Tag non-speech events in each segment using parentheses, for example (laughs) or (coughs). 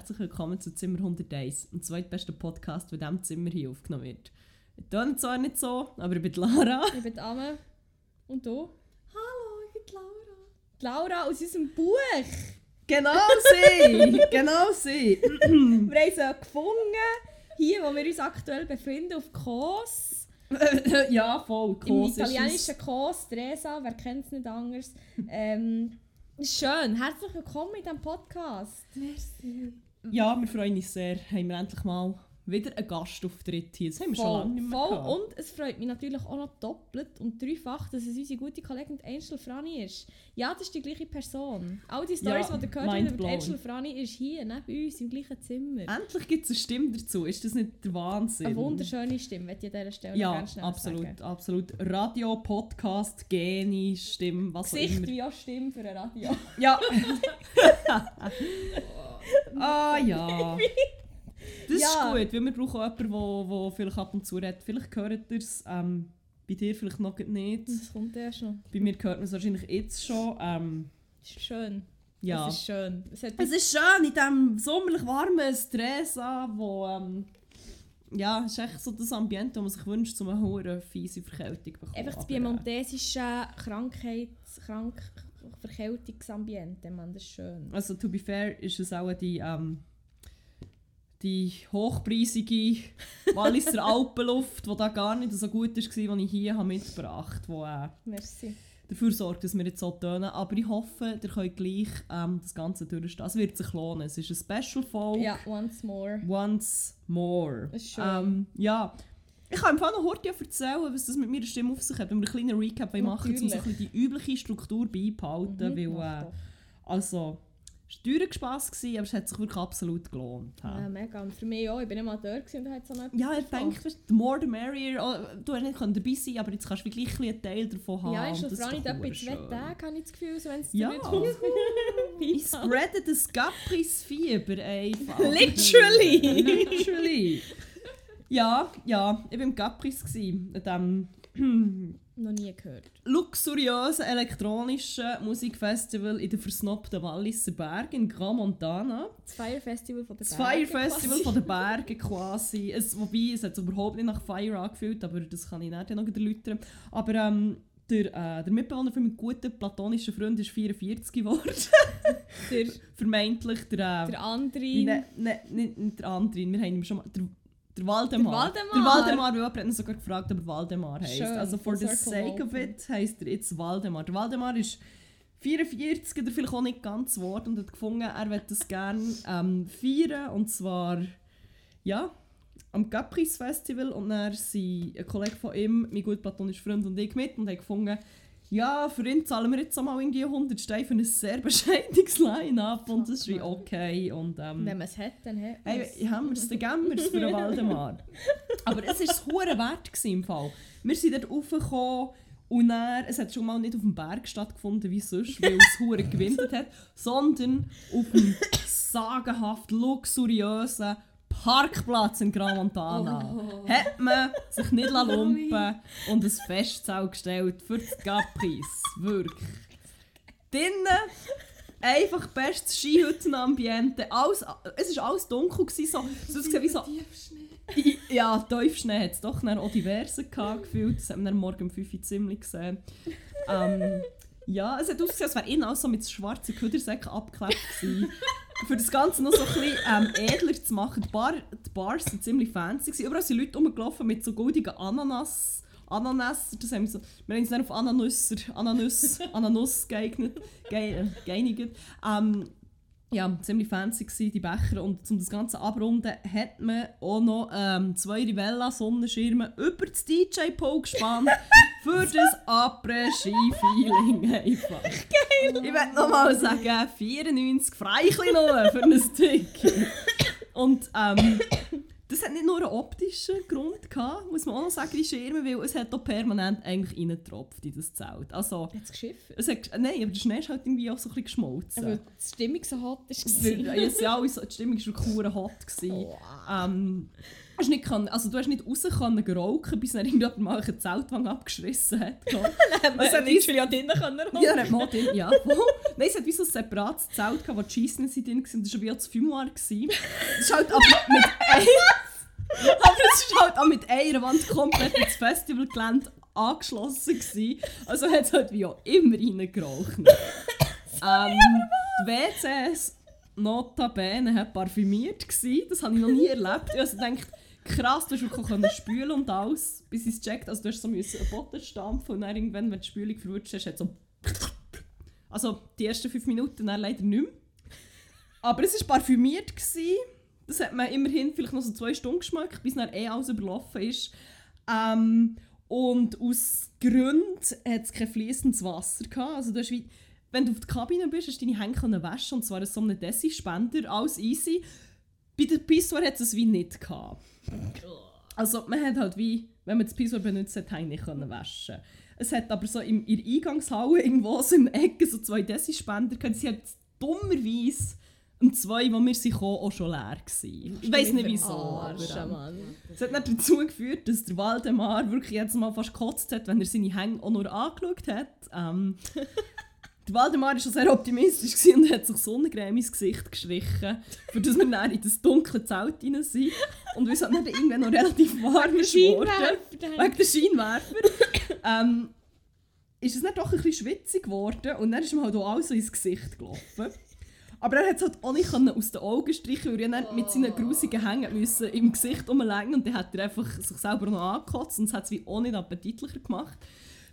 Herzlich willkommen zu Zimmer 101, dem zweitbesten Podcast, der in diesem Zimmer hier aufgenommen wird. Ich tue zwar nicht so, aber ich bin Lara. Ich bin Amme. Und du? Hallo, ich bin Laura. Die Laura aus unserem Buch. Genau (laughs) sie! genau sie! Wir haben sie gefunden, hier wo wir uns aktuell befinden, auf Kos. (laughs) ja, voll. Im Kos ist italienischen Kos, Teresa, wer kennt es nicht anders. Ähm, schön, herzlich willkommen in diesem Podcast. es. Ja, wir freuen uns sehr. Haben wir endlich mal wieder einen Gastauftritt hier. Das haben wir schon lange nicht mehr voll. gehabt. Und es freut mich natürlich auch noch doppelt und dreifach, dass es unsere gute Kollegin Angel Frani ist. Ja, das ist die gleiche Person. All die Stories, Ja, die ihr gehört habt über. Angel Frani, ist hier neben uns im gleichen Zimmer. Endlich gibt es eine Stimme dazu. Ist das nicht der Wahnsinn? Eine wunderschöne Stimme, möchte ich an dieser Stelle Ja, ganz schnell absolut, sagen. absolut. Radio, Podcast, Geni, Stimme, was auch Gesicht immer. wie auch Stimme für ein Radio. Ja. (laughs) (laughs) ah ja. Das Ja. ist gut, weil wir brauchen auch jemanden, der, vielleicht ab und zu redet. Vielleicht hört ihr es, ähm, bei dir vielleicht noch nicht. Das kommt erst noch. Bei mir hört man es wahrscheinlich jetzt schon. Ähm, ist schön. ja. Es ist schön. Es Es ist schön in diesem sommerlich warmen Stresa, wo ähm, ja, es ist echt so das Ambiente, das man sich wünscht, um eine hohe fiese Verkältung zu bekommen. einfach das äh, piemontesische Krankheits-, Krank Verkältungsambiente, man, das ist schön. Also to be fair ist es auch die, ähm, die hochpreisige (laughs) Walliser Alpenluft, die da gar nicht so gut war, die ich hier habe mitgebracht habe, äh, Merci. dafür sorgt, dass wir jetzt so tönen. Aber ich hoffe, ihr könnt gleich ähm, das Ganze durchstehen. Es wird sich lohnen. Es ist ein Special-Folge. Ja, once more. Once more. Das ist schön. Ähm, ja. Ich kann einfach noch heute erzählen, was das mit meiner Stimme auf sich hat. Wenn wir einen kleinen Recap machen um so ein bisschen die übliche Struktur beibehalten. Mhm, weil, äh, also, es war Spass, gewesen, aber es hat sich wirklich absolut gelohnt. Ja, mega. Und für mich auch. Ich bin nicht gewesen und da hat so etwas ja ich denke, the more the merrier. Oh, Du hast nicht dabei sein aber jetzt kannst du wirklich einen Teil davon haben. Ja, ist schon vor allem etwa zwei. Tagen, habe ich das Gefühl, wenn es Ja. (laughs) Ich Ich spreade das Gapris-Fieber einfach. Literally. Literally. Ja, ja, ich war im Gapris. gewesen, An diesem Noch nie gehört. luxuriösen elektronischen Musikfestival in den versnobten Walliser Bergen in Grand Montana. Das Fire Festival von der Das Berge Fire Festival quasi. von den (laughs) Bergen quasi. Es, wobei, es hat überhaupt nicht nach Fire angefühlt, aber das kann ich nachher noch erläutern. Aber ähm, der, äh, der Mitbewohner von meinem guten platonischen Freund ist 44 geworden. Der, (laughs) Vermeintlich der... Äh, der andere. Nein, nein, nicht, nicht der andere. Wir haben ihm schon mal... Der, der Waldemar. Der Waldemar. Der Waldemar, hat ihn sogar gefragt, ob er Waldemar. Schön, Also for the sake of it heisst er jetzt Waldemar. Der Waldemar ist 44 oder vielleicht auch nicht ganz geworden und hat gefunden, er möchte das gerne ähm, feiern. Und zwar, ja, am Capris Festival. Und dann sind ein Kollege von ihm, mein gut platonischer Freund und ich mit und haben gefunden, ja, für ihn zahlen wir jetzt auch mal irgendwie 100 Steine für ein sehr (laughs) bescheidenes Line-Up und das ist wie okay. Und, ähm, Wenn man es hat, dann hat man Hey, es. haben wir es, dann geben (laughs) wir es für den Waldemar. Aber es war es hure wert gewesen im Fall. Wir sind dort raufgekommen und dann, es hat schon mal nicht auf dem Berg stattgefunden wie sonst, weil es hure gewindet hat, sondern auf dem (laughs) sagenhaft luxuriösen Parkplatz in Grand Montana. Oh. Hat man sich nicht lumpen und ein Festzelt gestellt für das Gapris. Wirklich. Drinnen einfach bestes Skihüttenambiente. Alles, es war alles dunkel. Gewesen, so, so ausgesehen wie so... Ja, Teufschnee hat es doch auch diverse gehabt, gefühlt. Das hat man dann morgen um 5 Uhr ziemlich gesehen. Ähm, ja, es hat ausgesehen, als wäre innen alles so mit schwarzen Küdersäcken abgeklebt. Für das Ganze noch so ein bisschen ähm, edler zu machen. Die, Bar, die Bars waren ziemlich fancy. Gewesen. Überall sind Leute rumgelaufen mit so goldigen Ananas. Ananas, das haben wir, so, wir haben uns dann auf Ananusser, Ananuss, Ananuss geeignet, ge, geeinigt. Ähm, ja, ziemlich fancy gewesen, die Becher. Und um das Ganze abrunden, hat man auch noch ähm, zwei Rivella-Sonnenschirme über das DJ-Pole gespannt (laughs) für das Après-Ski-Feeling einfach. (laughs) Geil! Ich möchte nochmal sagen, 94 Freichli nur für ein Ticket. Und ähm, das hat nicht nur einen optischen Grund gehabt, muss man auch noch sagen, die Schirme, weil es hat auch permanent eigentlich reingetropft in das Zelt. Also, Hat es geschifft? es hat, nein, aber der Schnee ist halt irgendwie auch so ein bisschen geschmolzen. Weil die Stimmung so hot war. Ja, ja, die Stimmung war hure hot. Gewesen. Oh. Ähm, hast nicht können, also du hast nicht raus können rauchen, bis dann irgendjemand mal eine Zeltwang abgeschissen hat. ich. (laughs) Also hat nicht viel an drinnen können ja, hat man auch drin, ja. Nein, es hat wie so ein separates Zelt gehabt, wo die Scheissnen sind drin waren. Das war wie auch das Fimoir. Das ist halt aber mit. (laughs) (laughs) aber es ist halt auch mit einer Wand komplett ins Festivalgelände angeschlossen gewesen. Also hat es halt wie auch immer reingeraucht. ähm, die WCs notabene hat parfümiert gewesen. Das habe ich noch nie erlebt. Ich also gedacht, krass, du hast wirklich spülen und alles, bis es checkt. Also du hast so müssen einen Boden stampfen und dann irgendwann, wenn die Spülung verrutscht hast, hat so... Also die ersten fünf Minuten dann leider nicht mehr. Aber es war parfümiert. Gewesen. Das hat man immerhin vielleicht noch so zwei Stunden geschmeckt, bis dann eh alles überlaufen ist. Ähm, und aus Gründen hat es kein fließendes Wasser gehabt. Also du hast wie, wenn du auf der Kabine bist, hast du deine Hände waschen und zwar so einem Desi-Spender, alles easy. Bei der Pissoir hat es wie nicht gehabt. Also man hat halt wie, wenn man das Pissoir benutzt hat, Hände nicht können waschen. Es hat aber so im, in der Eingangshalle irgendwo so im Ecke so zwei Desi-Spender gehabt. Sie hat dummerweise um zwei, wo wir sind gekommen, auch schon leer gewesen. Ich weiß nicht wieso. aber, Arsche, ähm, es hat nicht dazu geführt, dass der Waldemar wirklich jetzt mal fast gekotzt hat, wenn er seine Hänge auch nur angeschaut hat. Ähm, (laughs) der Waldemar war schon sehr optimistisch und hat sich Sonnencreme ins Gesicht gestrichen, für dass wir dann in das dunkle Zelt rein sind. Und weil es halt dann irgendwann noch relativ warm geworden, wegen der Scheinwerfer, ähm, ist es dann doch ein bisschen schwitzig geworden und dann ist ihm halt auch alles so ins Gesicht gelaufen. Aber er hat es halt auch nicht aus den Augen streichen, weil er dann mit seinen grusigen Hängen müssen im Gesicht rumlegen und dann hat er einfach sich selber noch angekotzt und das hat es wie auch nicht appetitlicher gemacht.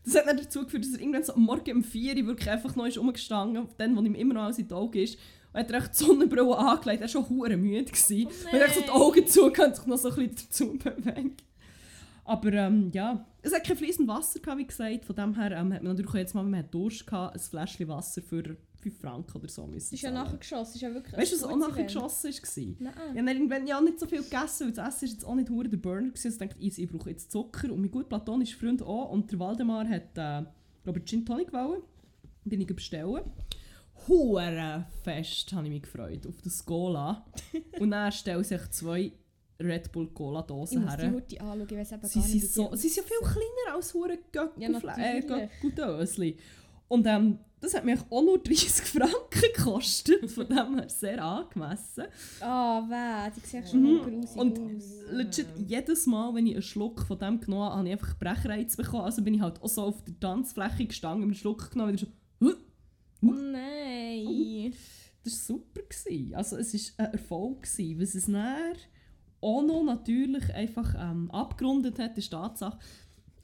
Das hat dann dazu geführt, dass er irgendwann so am Morgen um 4 Uhr wirklich einfach noch ist rumgestanden, dann, wo ihm immer noch alles in die Augen ist. Und hat er echt die Sonnenbrille angelegt, er war schon hure müde. Gewesen. Oh und er hat so die Augen zu und sich noch so ein bisschen dazu bewegen. Aber ähm, ja, es hat kein fließendes Wasser, gehabt, wie gesagt. Von dem her ähm, hat man natürlich jetzt mal, wenn man Durst gehabt, ein Fläschchen Wasser für 5 Franken oder so müssen ist ja zahlen. nachher geschossen. Es ist ja wirklich Weißt du, was auch gutes nachher Event. geschossen war? Nein. Ich habe irgendwann ja nicht so viel gegessen, weil das Essen ist jetzt auch nicht hure der Burner gewesen. Also ich dachte, easy, ich brauche jetzt Zucker. Und mein gut platonischer Freund auch. Und der Waldemar hat, äh, glaube ich, Gin Tonic wollen. Bin ich bestellen. Hure fest habe ich mich gefreut auf das Cola. (laughs) Und dann stellen sich zwei Red Bull Cola Ich Dosen muss die her. Hurti anschauen, ich weiß eben Sie gar sind, nicht. so, wie sie sind ja viel kleiner als hure Ja, Göckelfle- äh. Göckeldösli. Und ähm, das hat mich auch nur 30 Franken gekostet. Von dem her sehr angemessen. Ah, weh, die sieht schon Mhm. grusig Und aus. legit jedes Mal, wenn ich einen Schluck von dem genommen habe, habe ich einfach Brechreiz bekommen. Also bin ich halt auch so auf der Tanzfläche gestanden, einen Schluck genommen und so, «Huh!» Oh nein. das war super. Gewesen. Also es war ein Erfolg. Gewesen. Was es dann auch noch natürlich einfach ähm, abgerundet hat, ist die Tatsache,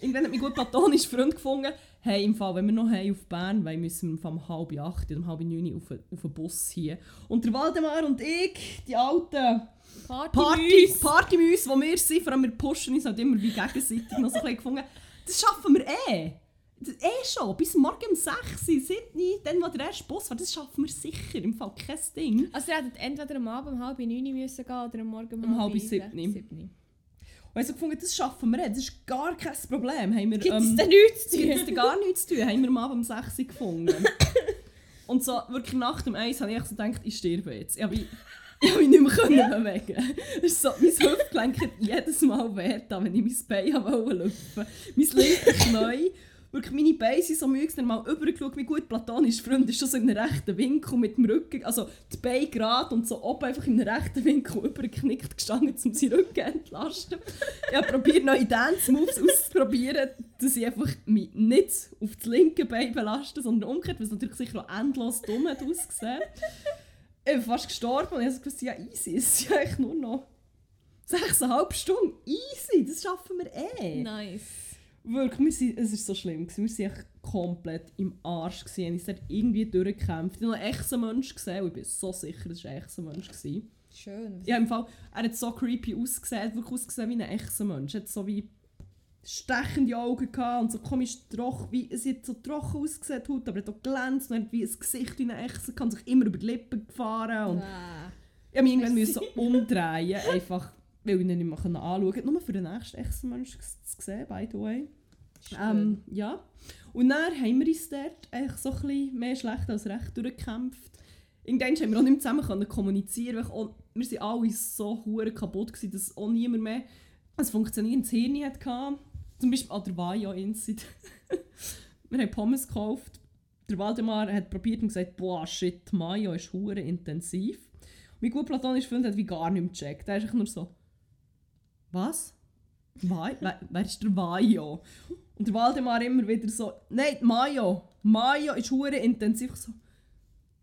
Irgendwann hat mein gut platonischer Freund gefunden, hey, im Fall, wenn wir noch auf Bern wollen, müssen wir vom halb acht oder um halb neun auf, auf einen Bus hier. Und der Waldemar und ich, die alten Party, Party, Partymüs, die wir sind, vor allem wir pushen uns halt immer wie gegenseitig noch so ein bisschen gefunden, das schaffen wir eh. Das, eh schon, bis morgen um 6 Uhr, nicht, dann wo der erste Bus war, das schaffen wir sicher, im Fall kein Ding. Also ihr hättet entweder am Abend um halb neun müssen gehen oder am Morgen um, Um halb eins. siebni. Und ich so gefunden, das schaffen wir eh, das ist gar kein Problem. Haben wir, Gibt es ähm, denn nichts zu Es gibt tun? jetzt gar nichts zu tun, haben wir am Abend um 6 Uhr gefunden. (laughs) Und so wirklich nach dem Eis habe ich so gedacht, ich sterbe jetzt. Ich habe mich, ich habe mich nicht mehr können bewegen. Das ist so, mein Hüftgelenk hat jedes Mal weh, getan, wenn ich mein Bein wollte lüpfen. Mein linkes Knie, wirklich meine Beine sind so müde, dann mal übergeschaut, wie gut platonisch Freund ist schon so in einem rechten Winkel mit dem Rücken, also die Beine gerade und so oben einfach in einem rechten Winkel übergeknickt gestanden, um seinen Rücken (laughs) entlasten. Ich habe probiert, neue Dance-Moves auszuprobieren, dass ich einfach mich nicht auf das linke Bein belaste, sondern umgekehrt, was natürlich sicher auch endlos dumm hat ausgesehen. Ich bin fast gestorben und ich habe gewusst, ja easy, es ist ja eigentlich nur noch 6,5 Stunden. Easy, das schaffen wir eh. Nice. Wirklich, wir sind, es war so schlimm. Gewesen. Wir waren echt komplett im Arsch. Gewesen. Ich habe irgendwie durchgekämpft. Ich habe noch einen echten Mensch gesehen und ich bin so sicher, dass es ein echter Mensch war. Schön. Ja, im Fall, er hat so creepy ausgesehen, er hat wirklich ausgesehen wie ein echter Mensch. Er hat so wie stechende Augen gehabt und so komisch trocken, wie, es hat so trocken ausgesehen, Haut, aber er hat auch glänzt und er hat wie ein Gesicht wie ein echter, kann sich immer über die Lippen gefahren und Wow. ich musste mich irgendwann müssen umdrehen, (laughs) einfach, weil ich ihn nicht mehr anschauen konnte, nur für den nächsten echten Menschen zu sehen, by the way. Ähm, ja. Und dann haben wir uns dort eigentlich so ein bisschen mehr schlecht als recht durchgekämpft. irgendwann haben wir auch nicht mehr zusammen kommunizieren weil auch, wir sind alle so hure kaputt gewesen, dass auch niemand mehr ein funktionierendes Hirn hatte. Zum Beispiel an der Vajo-Insit. (laughs) wir haben Pommes gekauft. Der Waldemar hat probiert und gesagt, boah, shit, Mayo ist hure intensiv. Mein gut platonischer Freund hat wie gar nicht mehr gecheckt. Er ist einfach nur so, was? Vai? Wer, ist der Vajo? Und der Waldemar immer wieder so, nein, Mayo. Mayo ist hure intensiv. Ich So,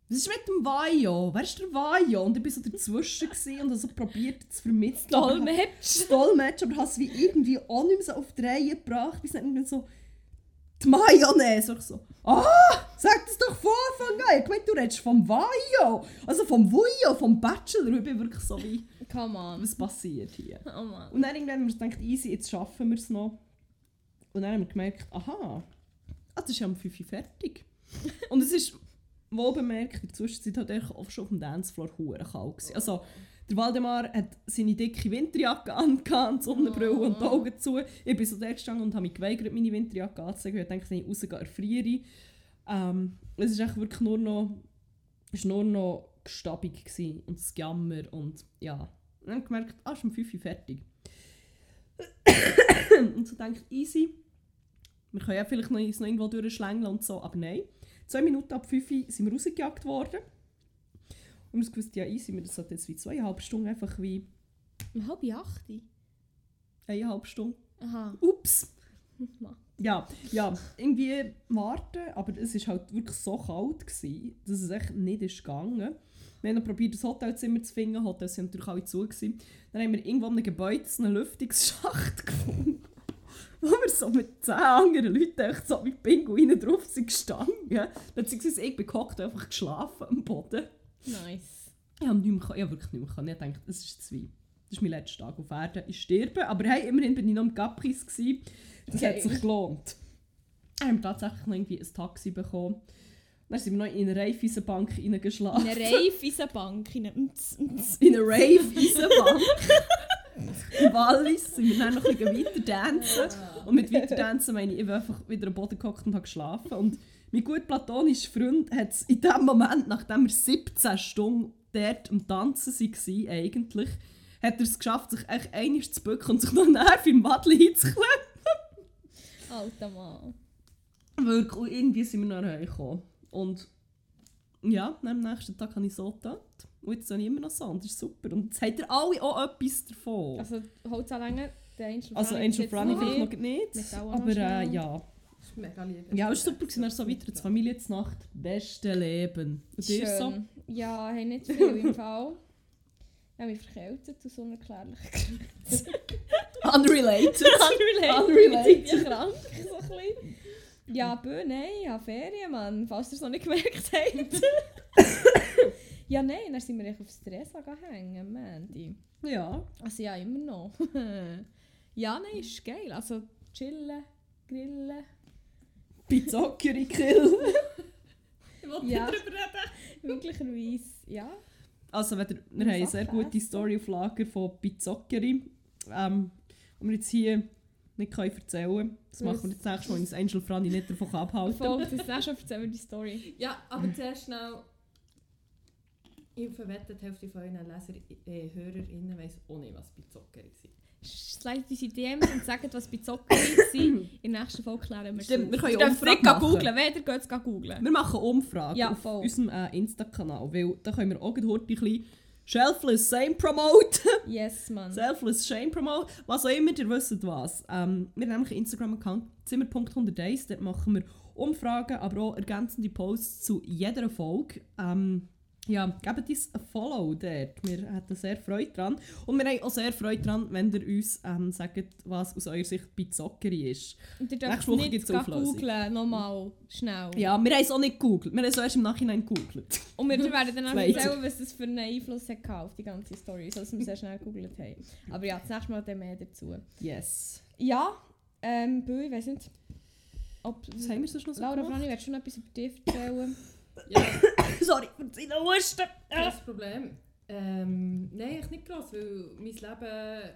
was ist mit dem Vajo? Wer ist der Vajo? Und ich war so dazwischen und habe so probiert zu vermitteln. Dolmetsch. Dolmetsch, aber hast wie irgendwie auch nicht mehr so auf die Reihe gebracht. Bis dann so die Mayonnaise. Und ich so, ah, sag das doch von Anfang an. Ich meine, du redest vom Vajo. Also vom Vujo, vom Bachelor. Ich bin wirklich so wie, Come on. was passiert hier? (laughs) Oh Mann. Und dann irgendwann haben wir gedacht, easy, jetzt schaffen wir es noch. Und dann haben wir gemerkt, aha, ah, das ist ja um 5 Uhr fertig. (laughs) und es ist, wohl bemerkt, in der Zwischenzeit hat er auch schon auf dem Dancefloor hure kalt gewesen. Also, der Waldemar hat seine dicke Winterjacke angehabt, (laughs) die Sonnenbrille und die Augen zu. Ich bin so da gestanden und habe mich geweigert, meine Winterjacke anzulegen. Ich dachte, wenn ich rausgehe, erfriere ich. Ähm, es war wirklich nur noch, nur noch gestabig gewesen und das Jammer und ja. Und dann gemerkt, ah, ist um 5 Uhr fertig. (coughs) und so denke ich, easy. Wir können ja vielleicht noch, noch irgendwo durchschlängeln und so, aber nein. Zwei Minuten ab 5 Uhr sind wir rausgejagt worden. Und wir gewusst, ja easy, wir sollten jetzt wie zweieinhalb Stunden einfach wie Um halb acht? eineinhalb Stunden. Aha. Ups! (laughs) Ja, ja, irgendwie warten, aber es war halt wirklich so kalt, gewesen, dass es echt nicht ist gegangen. Wir haben noch probiert, das Hotelzimmer zu finden, Hotels waren natürlich alle zu. Gewesen. Dann haben wir irgendwo in einem Gebäude so einen Lüftungsschacht (laughs) gefunden, wo wir so mit zehn anderen Leuten echt so wie Pinguine drauf sind gestanden. Beziehungsweise ich bin gehockt und einfach geschlafen am Boden. Nice. Ich habe nicht mehr, ich habe wirklich nicht mehr. Ich dachte, es ist zu weit. Das ist mein letzter Tag auf Erden. Ich sterbe. Aber hey, immerhin bin ich noch im Capris. Das hat Geil. sich gelohnt. Wir haben tatsächlich noch irgendwie ein Taxi bekommen. Dann sind wir noch in eine Raiffeisenbank In reingeschlafen. einer Raiffeisenbank. In Ntz, Ntz. In eine Raiffeisenbank. (laughs) Im Wallis sind wir dann noch ein bisschen weiter dancen. Und mit weiter dancen meine ich, ich bin einfach wieder am Boden gehockt und habe geschlafen. Und mein gut platonischer Freund hat es in dem Moment, nachdem wir 17 Stunden dort am Tanzen waren, eigentlich, hat er es geschafft, sich echt einmal zu bücken und sich noch näher für Madli hinzuklemmen. Alter Mann. Wirklich, und irgendwie sind wir noch hergekommen. Und ja, am nächsten Tag habe ich so getan. Und jetzt habe ich immer noch so. Und das ist super. Und jetzt habt ihr alle auch etwas davon. Also Holzanlänge, der Angel Also Angel Franny vielleicht noch nicht. Aber äh, ja. Das ist mega lieb. Ja, es war super. gewesen. Dann so weiter zur Familie zur Nacht. Beste Leben. Und dir so? Schön. Ja, haben nicht viel im (laughs) Fall. Ich habe mich verkältet aus unerklärlichen Gründen. Unrelated. (laughs) Unrelated. Unrelated. Ich bin krank, so ein bisschen. Ja, bö, nein, ich habe Ferien, Mann, falls ihr es noch nicht (laughs) gemerkt habt. (laughs) ja, nein, dann sind wir echt auf Stress hängen, Mandy. ja. Also ja, immer noch. (laughs) ja, nein, ist geil. Also chillen, grillen. Pizzoccheri kill. Ich will Ja. nicht drüber reden. Möglicherweise, ja. Also, ihr, wir haben eine sehr gute. Story auf Lager von Pizzoccheri. Ähm, die wir jetzt hier nicht können erzählen können. Das machen wir jetzt nächstes Mal, wenn uns Angel Franny nicht davon abhalten kann. Voll, das ist auch schon erzählen wir die Story. Ja, aber zuerst schnell. Ich verwette, die Hälfte von euren Leser, äh, HörerInnen weiss auch nicht, was Pizzoccheri sind. Slidet unsere DMs und sagt, was bei Zocker sind. In der nächsten Folge klären wir Stimmt, wir können Ihr ja dürft Umfrage nicht gehen machen. googlen. Wer geht es googlen? Wir machen Umfragen Ja, auf unserem äh, Insta-Kanal, weil da können wir auch ein bisschen Shelfless Same Promote. (laughs) Yes, Mann. Selfless Shame Promote. Was auch immer, ihr wisst was. Ähm, wir haben nämlich einen Instagram-Account, zimmer.101. Dort machen wir Umfragen, aber auch ergänzende Posts zu jeder Folge. Ähm, ja, gebt uns ein Follow dort. Wir hätten sehr Freude dran. Und wir haben auch sehr Freude dran, wenn ihr uns ähm, sagt, was aus eurer Sicht Pizzoccheri ist. Und ihr dürft nicht gibt's googlen, nochmal, schnell. Ja, wir haben es auch nicht gegoogelt. Wir haben es erst im Nachhinein gegoogelt. Und wir werden dann (laughs) auch erzählen, was das für einen Einfluss hat auf die ganze Story, so dass wir sehr schnell gegoogelt haben. Aber ja, das nächste Mal dann mehr dazu. Yes. Ja, ähm, Bö, ich weiß nicht, ob... Was haben wir sonst noch so Laura? Franny, willst du noch etwas über dich erzählen? Ja, (coughs) Sorry, für deine Husten. kein Problem. Ähm, nein, echt nicht gross, weil mein Leben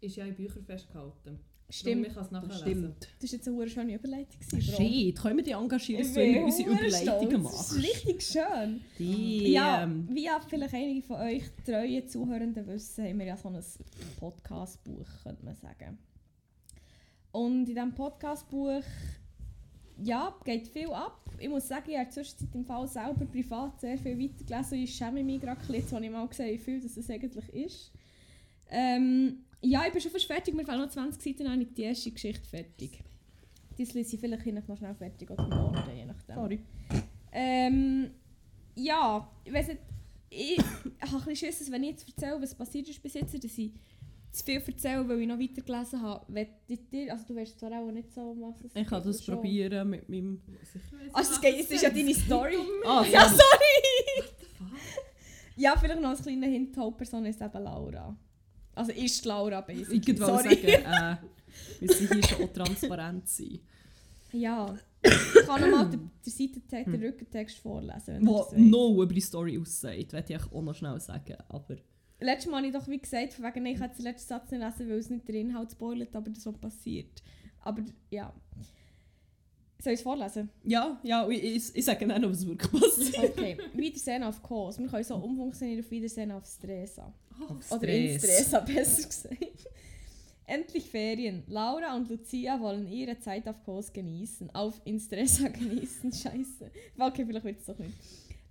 ist ja in Büchern festgehalten. Stimmt. Ich kann es Das nachlesen. stimmt. Das war jetzt eine schöne Überleitung. Shit, können wir die engagieren, dass bin unsere Überleitungen stolz. Das ist richtig schön. Die, Ja, ähm, wie ja vielleicht einige von euch treuen Zuhörenden wissen, haben wir ja so ein Podcast-Buch, könnte man sagen. Und in diesem Podcast-Buch ja, geht viel ab. Ich muss sagen, ich habe Zwischenzeit im Fall selber privat sehr viel weitergelesen und ich schäme mich gerade ein bisschen, als ich mal gesehen habe, wie viel das es eigentlich ist. Ähm, ja, ich bin schon fast fertig, mir fehlen noch 20 Seiten, dann habe ich die erste Geschichte fertig. Das lese ich vielleicht noch schnell fertig oder morgen, je nachdem. sorry. Ähm, ja, ich weiß nicht, ich habe ein bisschen Schiss, wenn ich jetzt erzähle, was passiert ist bis jetzt, dass ich zu viel erzähle, weil ich noch weitergelesen habe. Wettet ihr, also du weißt zwar auch nicht so, was es Ich kann das probieren mit meinem... Also ich, es, geht, es ist ja deine Story. Ah, Ja, sorry. Ja, vielleicht noch als kleiner Hint, die Hauptperson ist eben Laura. Also ist Laura basically. Ich sorry. sagen, äh, (laughs) wir sind hier schon auch transparent sein. Ja. Ich kann nochmal den, den Seitentext, den Rückentext vorlesen. Wo das wollt. no über die Story aussieht, werde ich auch noch schnell sagen. Aber Letztes Mal habe ich doch wie gesagt, von wegen, nein, ich jetzt den letzten Satz nicht lesen, weil es nicht der Inhalt spoilert, aber das was passiert. Aber ja. Soll ich es vorlesen? ja, ja, ich, ich, ich sage dann noch, was wirklich passiert. Okay. Wiedersehen auf Kos. Wir können so umfunktionieren auf Wiedersehen auf Stresa. Oh, Oder in Stresa, (laughs) besser gesagt. Endlich Ferien. Laura und Lucia wollen ihre Zeit auf Kos genießen. Auf in Stresa (laughs) genießen. Scheiße. Okay, vielleicht wird es doch nicht.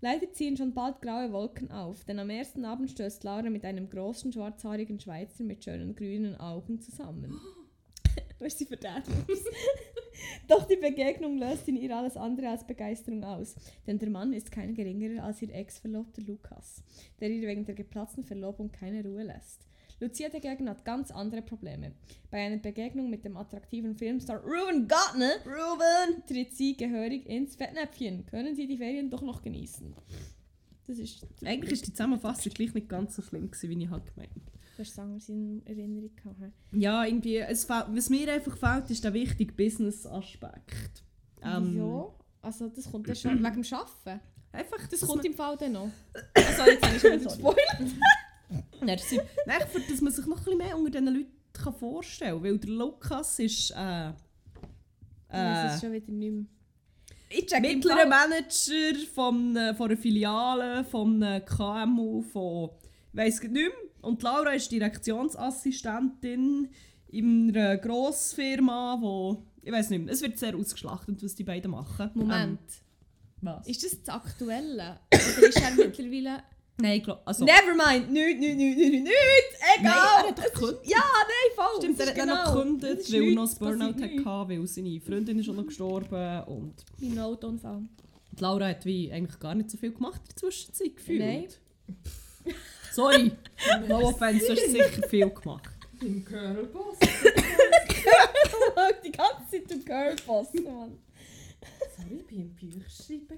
Leider ziehen schon bald graue Wolken auf, denn am ersten Abend stößt Laura mit einem großen schwarzhaarigen Schweizer mit schönen grünen Augen zusammen. (laughs) Was sie verdammt (laughs) Doch die Begegnung löst in ihr alles andere als Begeisterung aus, denn der Mann ist kein geringerer als ihr Ex-Verlobter Lukas, der ihr wegen der geplatzten Verlobung keine Ruhe lässt. Lucia dagegen hat ganz andere Probleme. Bei einer Begegnung mit dem attraktiven Filmstar Ruben Gardner Ruben, tritt sie gehörig ins Fettnäpfchen. Können sie die Ferien doch noch genießen? Das ist... Eigentlich war die Zusammenfassung gleich nicht ganz so schlimm, gewesen, wie ich halt gemeint Das ist sagen, wir in Erinnerung gehabt. Ja, irgendwie, es was mir einfach fehlt, ist der wichtige Business-Aspekt. Ähm, Wieso? Also das kommt dann schon wegen dem Arbeiten. Einfach, Das kommt im Fall dann noch. (coughs) Also jetzt habe ich schon gespoilert. Merci. (laughs) Nein, einfach, dass man sich noch ein bisschen mehr unter diesen Leuten kann vorstellen kann. Weil der Lukas ist äh, Das äh, ist schon wieder nicht mehr. Ich check mittlerer Manager von, äh, von einer Filiale, von KMU, von ich weiss nicht mehr. Und Laura ist Direktionsassistentin in einer Grossfirma, wo ich weiß nicht mehr. Es wird sehr ausgeschlachtet, was die beiden machen. Moment. Ähm, was? Ist das das Aktuelle? (coughs) Oder ist er mittlerweile... Nein, ich glaube, also... Nevermind! Nicht, nicht, nicht, nicht, nicht, Nein, Egal! er hat doch gekündigt. Ja, nein, voll! Stimmt, er das hat dann noch genau. gekündigt, weil er noch das Burnout hatte, weil seine Freundin ist auch noch gestorben und. Mein Autounfall. die Laura hat wie eigentlich gar nicht so viel gemacht in der Zwischenzeit gefühlt. Nein. (laughs) Sorry, no offense, du hast sicher viel gemacht. Im Girlboss. (laughs) die ganze Zeit du Girlboss, Mann. Sorry, ich war im Bücherschreiben.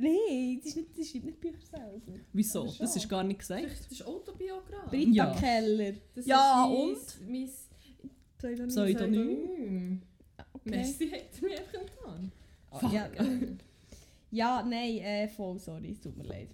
Nein, das ist nicht, das schreibt nicht Bücher selber. Wieso? Aber schon. Das ist gar nicht gesagt. Das ist Autobiograf. Britta Ja. Keller. Das Ja, ist mein, mein Pseudonym. Pseudonym. Pseudonym. Okay. Merci, hat er mich einfach getan. Fuck. Ja, ja, nein, äh, voll, sorry, es tut mir leid.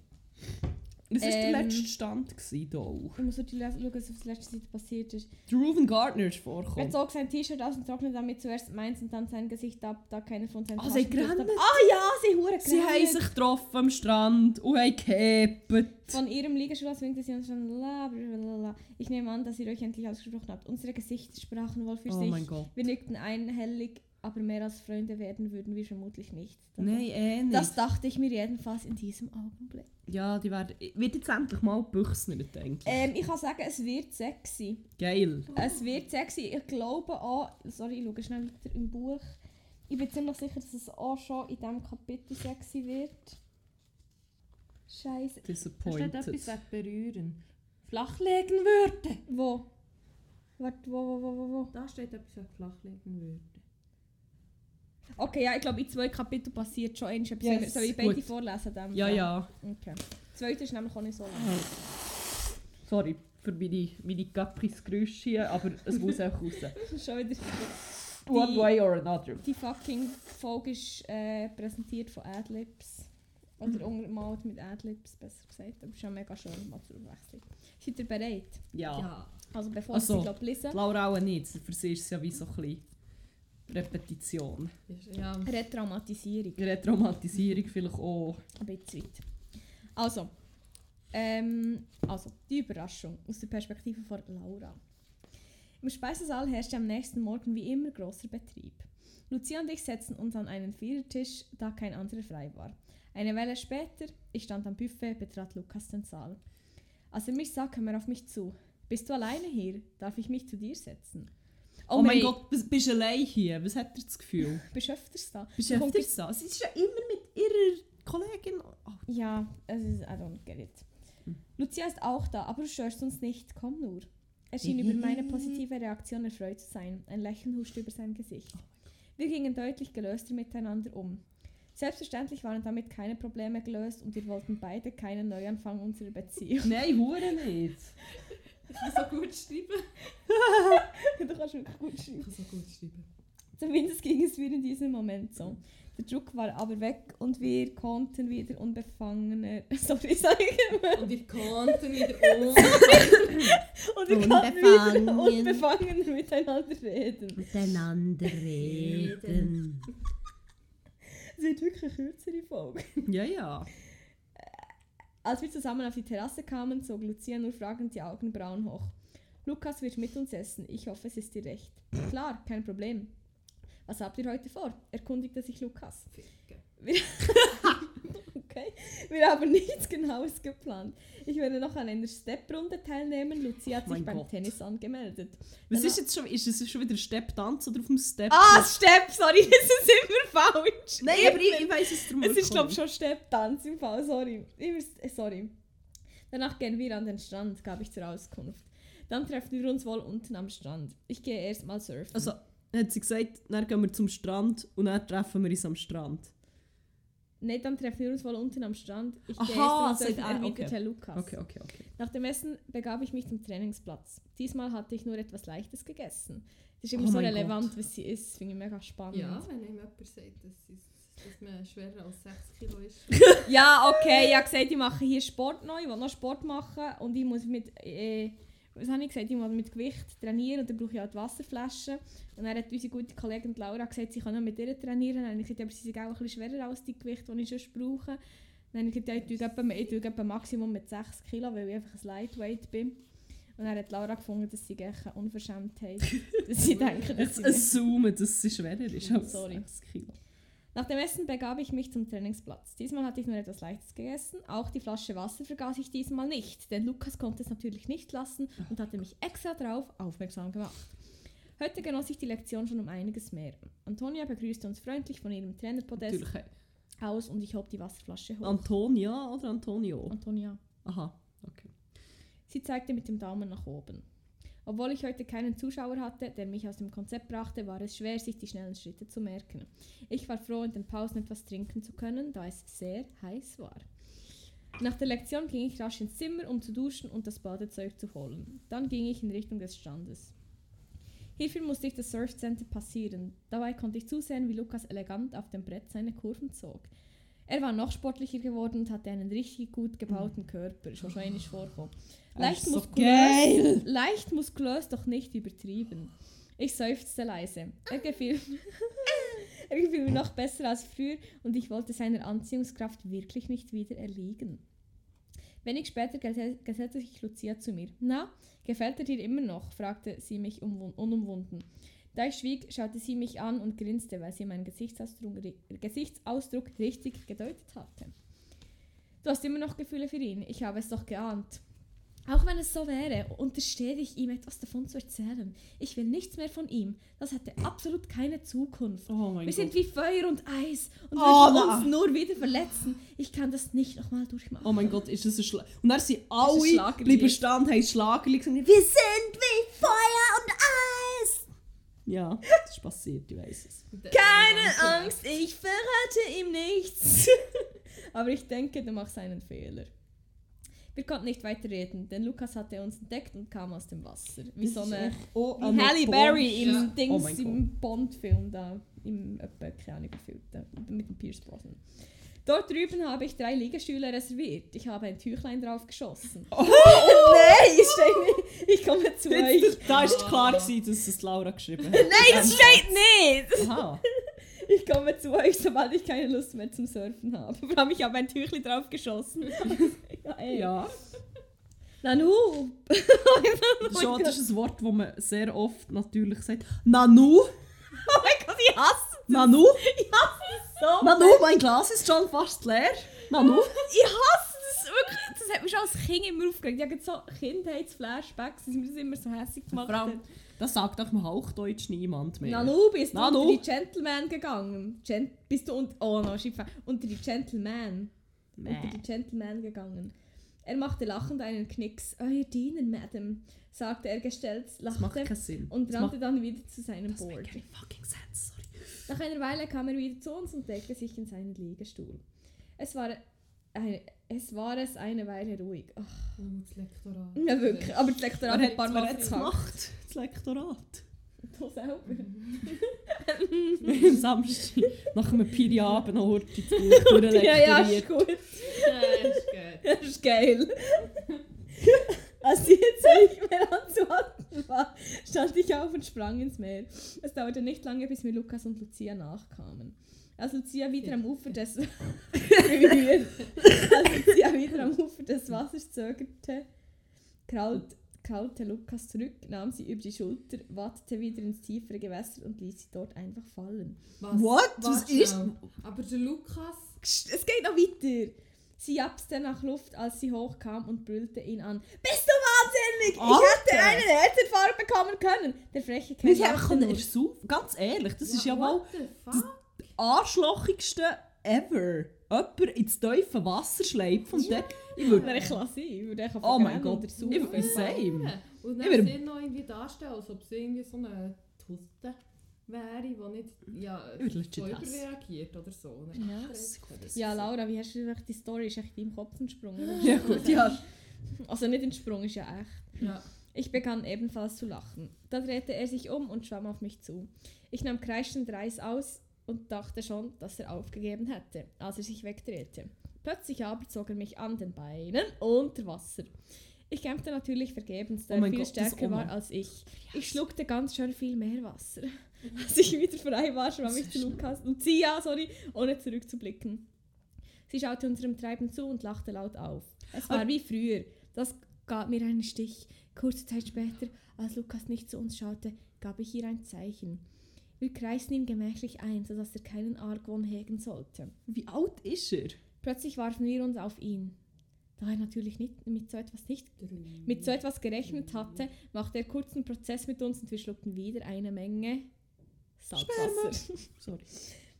Das war der Ähm. letzte Stand gewesen, hier. Ich muss wirklich schauen, was auf der letzten Seite passiert ist. Der Reuven Gardner ist Er vorgekommen. zog sein T-Shirt aus und trocknete damit zuerst meins und dann sein Gesicht ab, da keiner von seinen Ah, sie Taschentüchern- gerannt? Ah ja, sie hure Sie haben sich getroffen am Strand und haben gehebt. Von ihrem Liegestuhl aus winkte sie uns schon la, blablabla. Ich nehme an, dass ihr euch endlich ausgesprochen habt. Unsere Gesichter sprachen wohl für Oh sich. mein Gott. Wir nickten einhellig, aber mehr als Freunde werden würden wir vermutlich nicht. Das, Nein, eh nicht. Das dachte ich mir jedenfalls in diesem Augenblick. ja, die werden... Wird jetzt endlich mal Büchsen, denke ich. Ähm, ich kann sagen, es wird sexy. Geil. Es wird sexy. Ich glaube auch, sorry, ich schaue schnell weiter im Buch. Ich bin ziemlich sicher, dass es auch schon in diesem Kapitel sexy wird. Scheiße. Da steht Disappointed. etwas berühren. Flachlegen würde. Wo? Warte, wo, wo, wo, wo, wo? Da steht etwas flachlegen würde. Okay, ja, ich glaube, in zwei Kapiteln passiert schon eins. Yes, Soll ich beide gut. vorlesen? Dem Ja, ja. Okay. Das zweite ist nämlich auch nicht so lang. Sorry für meine, meine Caprice-Geräusche hier, aber es muss auch raus. (laughs) Das ist schon wieder... (laughs) One Die- way or another. Die fucking Folge ist äh, präsentiert von Adlibs. Oder untermalt mit Adlibs, besser gesagt. Aber es ist ja mega schön, mal zur Abwechslung. Seid ihr bereit? Ja. Ja. Also bevor Ach so. ich glaube lesen, Laura auch nicht. Für sie ist es ja wie so ein bisschen Repetition. Ja. Retraumatisierung. Retraumatisierung vielleicht auch. Ein bisschen weit. Also, ähm, also, die Überraschung aus der Perspektive von Laura. Im Speisesaal herrschte am nächsten Morgen wie immer großer Betrieb. Lucia und ich setzten uns an einen Vierertisch, da kein anderer frei war. Eine Weile später, ich stand am Buffet, betrat Lukas den Saal. Als er mich sah, kam er auf mich zu. Bist du alleine hier? Darf ich mich zu dir setzen? Oh, mein mei, Gott, bist, bist du allein hier? Was hat er das Gefühl? Bist du öfters da? Bist du öfters da? Sie ist ja immer mit ihrer Kollegin. Oh, Ja, es ist, I don't get it. Hm. Lucia ist auch da, aber du störst uns nicht. Komm nur. Er schien über meine positive Reaktion erfreut zu sein. Ein Lächeln huschte über sein Gesicht. Wir gingen deutlich gelöster miteinander um. Selbstverständlich waren damit keine Probleme gelöst und wir wollten beide keinen Neuanfang unserer Beziehung. Nein, Hure nicht. (laughs) Ich kann so gut schreiben. du kannst wirklich gut schreiben. Ich kann so gut schreiben. Zumindest ging es mir in diesem Moment so. Der Druck war aber weg und wir konnten wieder unbefangener. (laughs) Sorry, sag ich immer. Und wir konnten wieder. (laughs) Und wir konnten wieder Unbefangen. unbefangener miteinander reden. Miteinander reden. Es wird wirklich eine kürzere Folge. Ja, ja. Als wir zusammen auf die Terrasse kamen, zog Lucia nur fragend die Augenbrauen hoch. Lukas wird mit uns essen. Ich hoffe, es ist dir recht. Klar, kein Problem. Was habt ihr heute vor? erkundigte sich Lukas. Ficken. (laughs) (laughs) Okay. Wir haben nichts Genaues geplant. Ich werde noch an einer Step-Runde teilnehmen. Lucia hat sich Mein beim Gott. Tennis angemeldet. Was Dann- ist jetzt schon, ist es schon wieder Step-Tanz oder auf dem Step? Ah, Step! Sorry, (laughs) das ist immer falsch. Nein, aber ich, ich weiss es drum. Es ist, glaube ich, schon Stepptanz im Fall, sorry. Muss- äh, sorry. Danach gehen wir an den Strand, gab ich zur Auskunft. Dann treffen wir uns wohl unten am Strand. Ich gehe erstmal surfen. Also, hat sie gesagt, dann gehen wir zum Strand und dann treffen wir uns am Strand. Nein, dann treffen wir uns wohl unten am Strand. Ich Aha, sagt- surfen, ah, okay. Lukas. Okay, okay, okay. Nach dem Essen begab ich mich zum Trainingsplatz. Diesmal hatte ich nur etwas Leichtes gegessen. Das ist immer Oh so relevant, Gott. was sie ist. Finde ich mega spannend. Ja, wenn ihm jemand sagt, dass, es- dass man schwerer als 6 Kilo ist. (laughs) Ja, okay, ich habe gesagt, ich mache hier Sport neu, ich will noch Sport machen und ich muss mit, äh, was habe ich gesagt, ich muss mit Gewicht trainieren und dann brauche ich halt Wasserflaschen. Und dann hat unsere gute Kollegin Laura gesagt, sie kann mit ihr trainieren. Dann habe ich gesagt, aber sie sind auch ein bisschen schwerer als die Gewichte, die ich sonst brauche. Dann habe ich gesagt, ich tue ich tue etwa Maximum mit 6 Kilo, weil ich einfach ein Lightweight bin. Und dann hat Laura gefunden, dass sie eine Unverschämtheit (laughs) dass sie denken, dass sie assumen, dass sie schwerer ist als Sorry. 6 Kilo. Nach dem Essen begab ich mich zum Trainingsplatz. Diesmal hatte ich nur etwas Leichtes gegessen. Auch die Flasche Wasser vergaß ich diesmal nicht, denn Lukas konnte es natürlich nicht lassen und hatte mich extra darauf aufmerksam gemacht. Heute genoss ich die Lektion schon um einiges mehr. Antonia begrüßte uns freundlich von ihrem Trainerpodest Natürlich. aus und ich hob die Wasserflasche hoch. Antonia oder Antonio? Antonia. Aha, okay. Sie zeigte mit dem Daumen nach oben. Obwohl ich heute keinen Zuschauer hatte, der mich aus dem Konzept brachte, war es schwer, sich die schnellen Schritte zu merken. Ich war froh, in den Pausen etwas trinken zu können, da es sehr heiß war. Nach der Lektion ging ich rasch ins Zimmer, um zu duschen und das Badezeug zu holen. Dann ging ich in Richtung des Strandes. Hierfür musste ich das Surfcenter passieren. Dabei konnte ich zusehen, wie Lukas elegant auf dem Brett seine Kurven zog. Er war noch sportlicher geworden und hatte einen richtig gut gebauten Körper. Ist auch schon einmal vorgekommen. Er Leicht so muskulös, leicht muskulös, doch nicht übertrieben. Ich seufzte leise. Er gefiel, (laughs) er gefiel mir noch besser als früher und ich wollte seiner Anziehungskraft wirklich nicht wieder erliegen. Wenig später gese- gesellte sich Lucia zu mir. Na, gefällt er dir immer noch? fragte sie mich umwun- unumwunden. Da ich schwieg, schaute sie mich an und grinste, weil sie meinen Gesichtsausdruck, Gesichtsausdruck richtig gedeutet hatte. Du hast immer noch Gefühle für ihn, ich habe es doch geahnt. Auch wenn es so wäre, unterstehe ich ihm etwas davon zu erzählen. Ich will nichts mehr von ihm. Das hätte absolut keine Zukunft. Oh Wir sind Gott. wie Feuer und Eis und Oh, würden uns nur wieder verletzen. Ich kann das nicht nochmal durchmachen. Oh mein Gott, ist das ein Schlag. Und dann sind alle bleiben stehen, haben Schlagerli gesungen. Wir sind wie Feuer und Eis. Ja, das ist passiert, ich weiß es. Keine Angst, ich verrate ihm nichts. (laughs) Aber ich denke, du machst einen Fehler. Wir konnten nicht weiterreden, denn Lukas hatte uns entdeckt und kam aus dem Wasser. Wie so eine Oh, wie Halle Berry im Ja. Dings, Oh im Bond-Film da. Im keine Ahnung. Mit dem Pierce Brosnan. Dort drüben habe ich drei Liegestühle reserviert. Ich habe ein Tüchlein drauf geschossen. (laughs) Oh. Nein, steht nicht. Ich komme zu euch. Jetzt, da ist klar, gewesen, dass es Laura geschrieben hat. Nein, das steht nicht! Aha. (laughs) Ich komme zu euch, sobald ich keine Lust mehr zum Surfen habe. Vor allem, ich habe ein Tüchlein drauf geschossen. (laughs) ja. Ja. Nanu! Das ist, auch- das ist ein Wort, das man sehr oft natürlich sagt. Nanu, Oh mein Gott, ich hasse Nanu, Ich hasse es so! Nanu, mein Glas ist schon fast leer. Nanu. (laughs) Ich hasse das wirklich. Das hat mich schon als Kind immer aufgeregt. Ich habe so Kindheitsflashbacks, dass mir das immer so hässlich gemacht hat. das sagt doch mal Hochdeutsch niemand mehr. Nanu, bist du Nanu. unter die Gentleman gegangen? Gen bist du unter... Oh no, Schiffe. Unter die Gentleman. Unter die Gentleman gegangen. Er machte lachend einen Knicks. Euer Diener, Madam, sagte er gestellt, Das macht lachte keinen Sinn. und rannte dann wieder zu seinem das Board. macht fucking Sense. Nach einer Weile kam er wieder zu uns und deckte sich in seinen Liegestuhl. Es war, eine, es war es eine Weile ruhig. Ach, Oh, das Lektorat. ja, wirklich. Aber das Lektorat hat ein paar Mal gemacht? Das Lektorat. Du selber. Am Samstag nach einem Piri-Abend noch Horti Buch ja, ja, ist gut. Ja, ist gut. (laughs) Das ist geil. Als die Zeit nicht mehr anzuhalten war, stand ich auf und sprang ins Meer. Es dauerte nicht lange, bis mir Lukas und Lucia nachkamen. Als Lucia wieder am Ufer des (laughs) Als Lucia wieder am Ufer des Wassers zögerte, kraut, kraulte Lukas zurück, nahm sie über die Schulter, watete wieder ins tiefere Gewässer und ließ sie dort einfach fallen. Was, What? Was Warte ist-. Aber der Lukas... Es geht noch weiter. Sie japste nach Luft, als sie hochkam und brüllte ihn an. Bist Ich hätte Alter! einen Herzinfarkt bekommen können. Der freche Wir Kerl haben jammerte nur. ersaufen. Ganz ehrlich, das ist ja mal fuck? arschlochigste ever. Jemand ins tiefe Wasser schleift und dann... Ich würde... Ich lassen. Ich würde einfach Oh mein Gott. Ich würde same. Und dann würd- sie noch irgendwie darstellen, als ob sie irgendwie so eine Tuste wäre, die nicht ja, würde überreagiert oder so. Ja. Ja, Laura, wie hast du die Story? Ist echt in deinem Kopf entsprungen? (laughs) Ja gut, ja. Also nicht entsprungen, ist ja echt. Ja. Ich begann ebenfalls zu lachen. Da drehte er sich um und schwamm auf mich zu. Ich nahm kreischend Reis aus und dachte schon, dass er aufgegeben hätte, als er sich wegdrehte. Plötzlich aber zog er mich an den Beinen unter Wasser. Ich kämpfte natürlich vergebens, da Oh er mein viel Gott, stärker war als ich. Ich schluckte ganz schön viel mehr Wasser. Als ich wieder frei war, schwamm ich zu Lukas, Lucia, sorry, ohne zurückzublicken. Sie schaute unserem Treiben zu und lachte laut auf. Es war wie früher. Das gab mir einen Stich. Kurze Zeit später, als Lukas nicht zu uns schaute, gab ich ihr ein Zeichen. Wir kreisten ihn gemächlich ein, sodass er keinen Argwohn hegen sollte. Wie alt ist er? Plötzlich warfen wir uns auf ihn. Da er natürlich nicht, mit so etwas nicht mit so etwas gerechnet hatte, machte er kurzen Prozess mit uns und wir schluckten wieder eine Menge Salzwasser. (laughs) Sorry.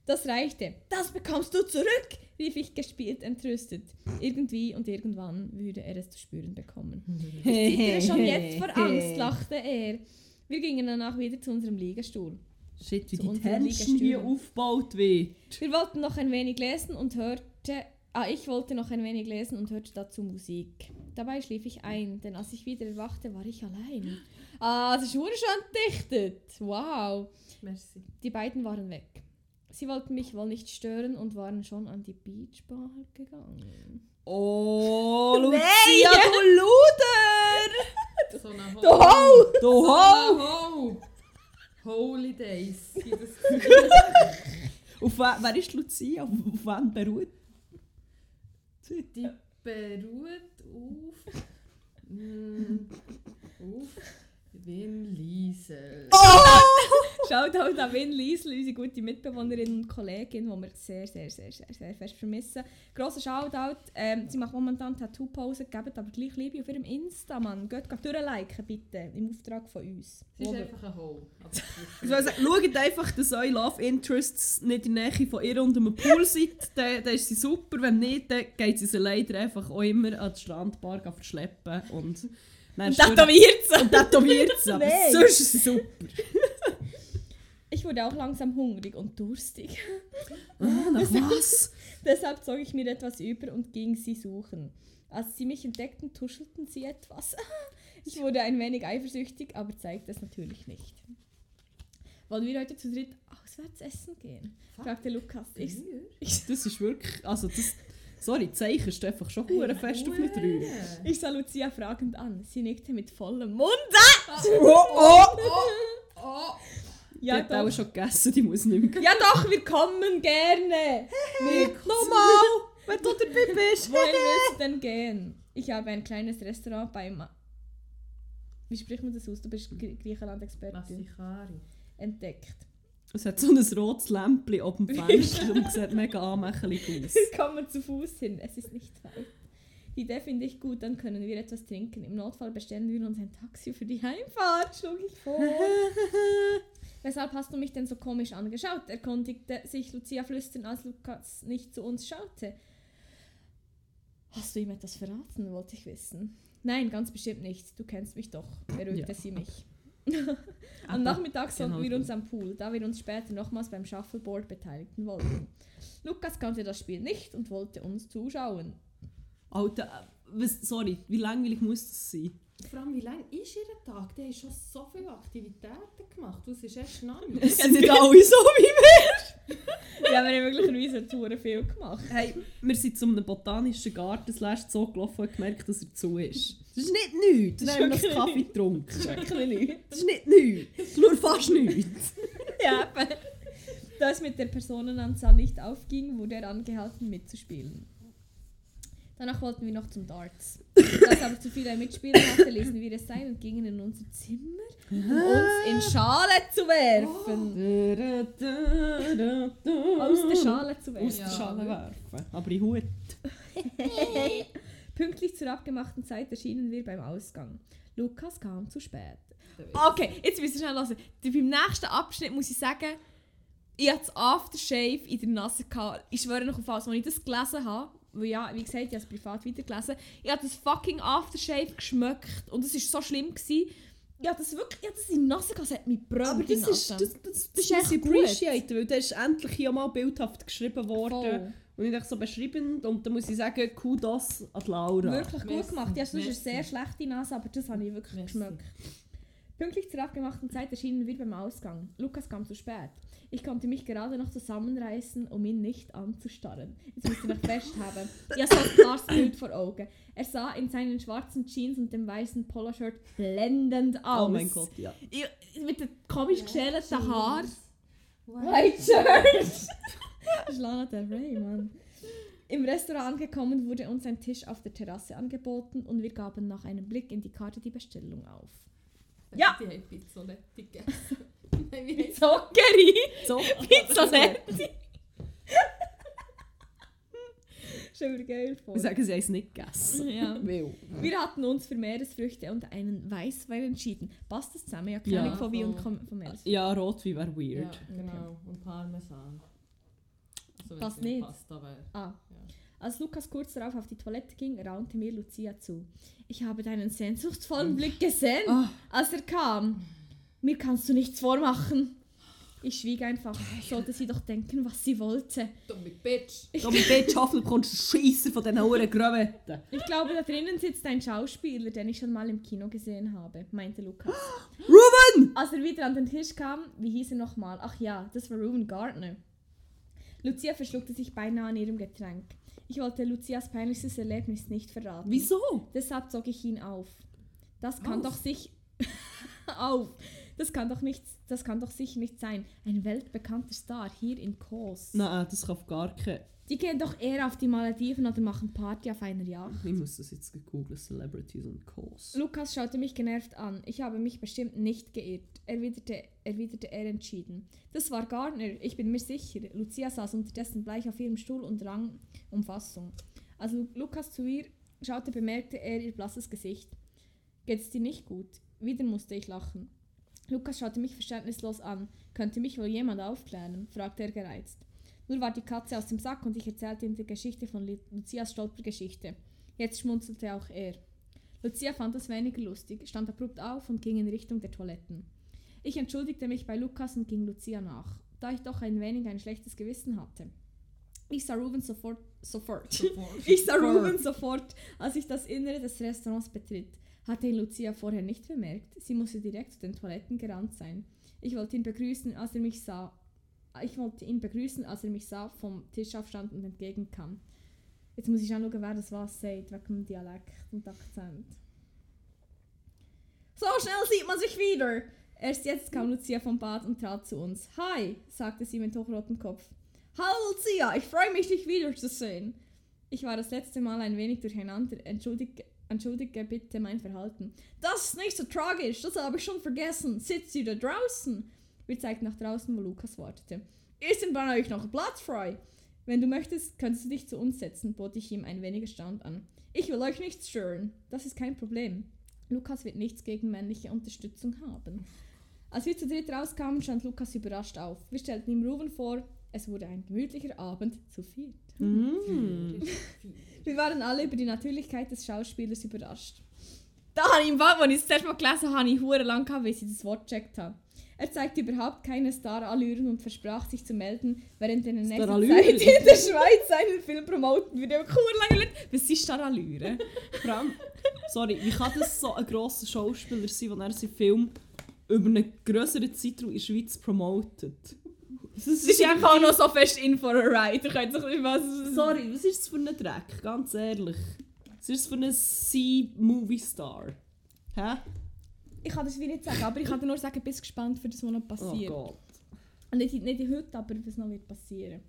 Das reichte. Das bekommst du zurück, rief ich gespielt entrüstet. Irgendwie und irgendwann würde er es zu spüren bekommen. Zittere schon jetzt vor Angst, (laughs) lachte er. Wir gingen danach wieder zu unserem Liegestuhl. Shit, wie Zu die Tension hier aufgebaut wird. Wir wollten noch ein wenig lesen und hörte. Ah, ich wollte noch ein wenig lesen und hörte dazu Musik. Dabei schlief ich ein, denn als ich wieder erwachte, war ich allein. Ah, das ist schon dichtet. Wow. Merci. Die beiden waren weg. Sie wollten mich wohl nicht stören und waren schon an die Beachbar gegangen. Oh, (laughs) Lucia, du Luder! So eine Ho. Du Ho! Du Ho! Holy Days. (laughs) Auf wer, wer ist Lucia? Auf, auf wen beruht sie? die beruht auf. Mm, auf Wim Liesel. Shoutout (laughs) an Win Liesl, unsere gute Mitbewohnerin und Kollegin, die wir sehr, sehr, sehr, sehr, sehr fest vermissen. Grosser Shoutout. Ähm, sie macht momentan Tattoo-Pause, gebt aber gleich Liebe auf ihrem Insta, Mann. Geht, geht durchliken, bitte, im Auftrag von uns. Sie ist einfach ein Ho. Aber sie ist- Ich will sagen, schaut einfach, dass eure Love Interests nicht in der Nähe von ihr und einem Pool sind. (laughs) Dann, dann ist sie super. Wenn nicht, dann geht sie sie leider einfach auch immer an die Strandbar verschleppen. Und dann Und tätowiert sie! Und tätowiert sie. Aber Nein. sonst ist sie super. (laughs) Ich wurde auch langsam hungrig und durstig. Ah, nach was? (laughs) Deshalb zog ich mir etwas über und ging sie suchen. Als sie mich entdeckten, tuschelten sie etwas. (laughs) Ich wurde ein wenig eifersüchtig, aber zeigte es natürlich nicht. Wollen wir heute zu dritt auswärts essen gehen? fragte Lukas. Ich, ich, Das ist wirklich. Also, das. Sorry, zeichnest du einfach schon hure fest auf mich drüber. ich sah Lucia fragend an. Sie nickte mit vollem Mund. Oh, oh! Oh, Die Ja, hat auch schon gegessen, die muss nicht mehr. Ja doch, wir kommen gerne. Nochmal! Wenn du dabei (laughs) bist! Wohin willst du denn gehen? Ich habe ein kleines Restaurant beim... Wie spricht man das aus? Du bist Gr- Griechenland-Expertin. Massikari. Entdeckt. Es hat so ein rotes Lämpchen oben dem (laughs) Fenster und sieht mega anmächelig aus. (laughs) Wir kommen zu Fuß hin. Es ist nicht weit. Die Idee finde ich gut, dann können wir etwas trinken. Im Notfall bestellen wir uns ein Taxi für die Heimfahrt, schlug ich vor. (laughs) Weshalb hast du mich denn so komisch angeschaut? erkundigte sich Lucia flüstern, als Lukas nicht zu uns schaute. Hast du ihm etwas verraten, wollte ich wissen. Nein, ganz bestimmt nicht. Du kennst mich doch, beruhigte Ja. sie mich. (laughs) Am Nachmittag sollten genau wir uns am Pool, da wir uns später nochmals beim Shuffleboard beteiligen wollten. Lukas kannte das Spiel nicht und wollte uns zuschauen. Alter, äh, was, sorry, wie langweilig muss das sein? Vor allem, wie lang ist ihr Tag? Der hat schon so viele Aktivitäten gemacht. Das ist erst noch Es sind nicht (laughs) alle so wie wir. Ja, wir haben möglicherweise Touren viel gemacht. Hey, wir sind zu einem botanischen Garten slash so gelaufen und haben gemerkt, dass er zu ist. Das ist nicht nichts. Das haben wir ist noch wirklich Kaffee getrunken. Wirklich nicht. Das ist nicht nichts. Das ist nur fast nichts. Ja, eben. Da es mit der Personenanzahl nicht aufging, wurde er angehalten mitzuspielen. Danach wollten wir noch zum Darts. Da aber zu viele Mitspieler hatte, ließen wir es sein und gingen in unser Zimmer, um uns in Schale zu werfen. Aus der Schale zu Aus werfen. der Ja. Schale werfen. Aber in Hut. (laughs) Pünktlich zur abgemachten Zeit erschienen wir beim Ausgang. Lukas kam zu spät. Okay, jetzt müsst ihr schnell hören. Beim nächsten Abschnitt muss ich sagen, ich hatte das Aftershave in der Nase. Gehabt. Ich schwöre noch auf alles, als ich das gelesen habe, weil ja, wie gesagt, ich habe es privat weitergelesen, ich habe das fucking Aftershave geschmeckt und es war so schlimm. Gewesen. Ich habe das wirklich, ich habe das in die Nase gehabt, hat mich gebrannt. Aber das ist, Nase. das, das, das, Das ist echt ich gut. appreciaten, weil das ist endlich hier mal bildhaft geschrieben worden. Voll. Und ich dachte so beschrieben und da muss ich sagen, Kudos an Laura. Wirklich gut Merci, gemacht. Ja, sonst ist eine sehr schlechte Nase, aber das habe ich wirklich Merci. geschmeckt. Pünktlich zur abgemachten Zeit erschienen wir beim Ausgang. Lukas kam zu spät. Ich konnte mich gerade noch zusammenreißen, um ihn nicht anzustarren. Jetzt müsst ihr noch festhaben. Ich habe so ein klares Bild vor Augen. Er sah in seinen schwarzen Jeans und dem weißen Poloshirt blendend aus. Oh mein Gott, ja. Ich, mit den komisch geschälten Haaren. White Shirt! (laughs) das ist Lana Del Rey, Mann. Im Restaurant angekommen wurde uns ein Tisch auf der Terrasse angeboten und wir gaben nach einem Blick in die Karte die Bestellung auf. Ja. Die haben Pizzoletti gegessen. Wie! So, Pizzoletti! Schon wieder geil vor. ich sage, sie haben es nicht gegessen. Ja. Wir hatten uns für Meeresfrüchte und einen Weißwein entschieden. Passt das zusammen? Ja, Ja. Von wie und kom- von Meeresfrüchten. Ja, Rotwein wäre Ja, weird. genau. Und Parmesan. Also, Passt nicht. Passt, aber Ah. Ja. Als Lukas kurz darauf auf die Toilette ging, raunte mir Lucia zu. Ich habe deinen sehnsuchtsvollen Blick gesehen, Ah. als er kam. Mir kannst du nichts vormachen. Ich schwieg einfach. Sollte sie doch denken, was sie wollte. dumme Bitch. Da mit Bitch Haffel kommst du Scheisser von diesen Huren Gröwetten. Ich glaube, da drinnen sitzt ein Schauspieler, den ich schon mal im Kino gesehen habe, meinte Lukas. (gasps) Ruben! Als er wieder an den Tisch kam, wie hieß er nochmal? Ach ja, das war Ruben Gardner. Lucia verschluckte sich beinahe an ihrem Getränk. Ich wollte Lucias peinlichstes Erlebnis nicht verraten. Wieso? Deshalb zog ich ihn auf. Das kann Auf? doch sich (laughs) auf. Das kann doch nicht, das kann doch sicher nicht sein. Ein weltbekannter Star hier in Kos. Nein, das kann auf gar keinen. Die gehen doch eher auf die Malediven oder machen Party auf einer Yacht. Ich muss das jetzt googeln. Celebrities und Calls. Lukas schaute mich genervt an. Ich habe mich bestimmt nicht geirrt, erwiderte, erwiderte er entschieden. Das war Gardner, ich bin mir sicher. Lucia saß unterdessen bleich auf ihrem Stuhl und rang um Fassung. Als Lu- Lukas zu ihr schaute, bemerkte er ihr blasses Gesicht. Geht es dir nicht gut? Wieder musste ich lachen. Lukas schaute mich verständnislos an. Könnte mich wohl jemand aufklären? fragte er gereizt. Nur war die Katze aus dem Sack und ich erzählte ihm die Geschichte von Lu- Lucias Stolpergeschichte. Jetzt schmunzelte auch er. Lucia fand das weniger lustig, stand abrupt auf und ging in Richtung der Toiletten. Ich entschuldigte mich bei Lukas und ging Lucia nach, da ich doch ein wenig ein schlechtes Gewissen hatte. Ich sah Ruben sofort, sofort. Sofort. (laughs) Ich sah Ruben sofort, als ich das Innere des Restaurants betritt. Hatte ihn Lucia vorher nicht bemerkt. Sie musste direkt zu den Toiletten gerannt sein. Ich wollte ihn begrüßen, als er mich sah. Ich wollte ihn begrüßen, als er mich sah, vom Tisch aufstand und entgegenkam. Jetzt muss ich schauen, wer das was sagt, wegen dem Dialekt und Akzent. So schnell sieht man sich wieder! Erst jetzt kam Lucia vom Bad und trat zu uns. Hi, sagte sie mit hochrotem Kopf. Hallo Lucia, ich freue mich, dich wiederzusehen. Ich war das letzte Mal ein wenig durcheinander. Entschuldige, entschuldige bitte mein Verhalten. Das ist nicht so tragisch, das habe ich schon vergessen. Sitzt ihr da draußen? Wir zeigten nach draußen, wo Lukas wartete. Ist denn bei euch noch Platz frei? Wenn du möchtest, könntest du dich zu uns setzen, bot ich ihm ein wenig erstaunt an. Ich will euch nicht stören. Das ist kein Problem. Lukas wird nichts gegen männliche Unterstützung haben. Als wir zu dritt rauskamen, stand Lukas überrascht auf. Wir stellten ihm Ruben vor. Es wurde ein gemütlicher Abend zu viert. Mm. Wir waren alle über die Natürlichkeit des Schauspielers überrascht. Da habe ich im Wald, als ich das erste Mal gelesen habe, habe ich hure lang gehabt, bis ich das Wort gecheckt habe. Er zeigte überhaupt keine Starallüren und versprach sich zu melden, während er in der nächsten? Zeit in der Schweiz seinen Film promoten würde. Aber cool lange Leute, was sind Starallüren? Sorry, wie kann das so ein grosser Schauspieler sein, wenn er seinen Film über einen grösseren Zeitraum in der Schweiz promotet? Das Es ist einfach auch noch so fest in for a ride. Sich nicht was... Sorry, was ist das für ein Dreck? Ganz ehrlich. Was ist das für ein C-Movie-Star? Hä? Ich kann das wie nicht sagen, aber ich kann dir nur sagen, bist gespannt für das, was noch Oh passiert. Gott. Und nicht, nicht heute, aber was noch wird passieren.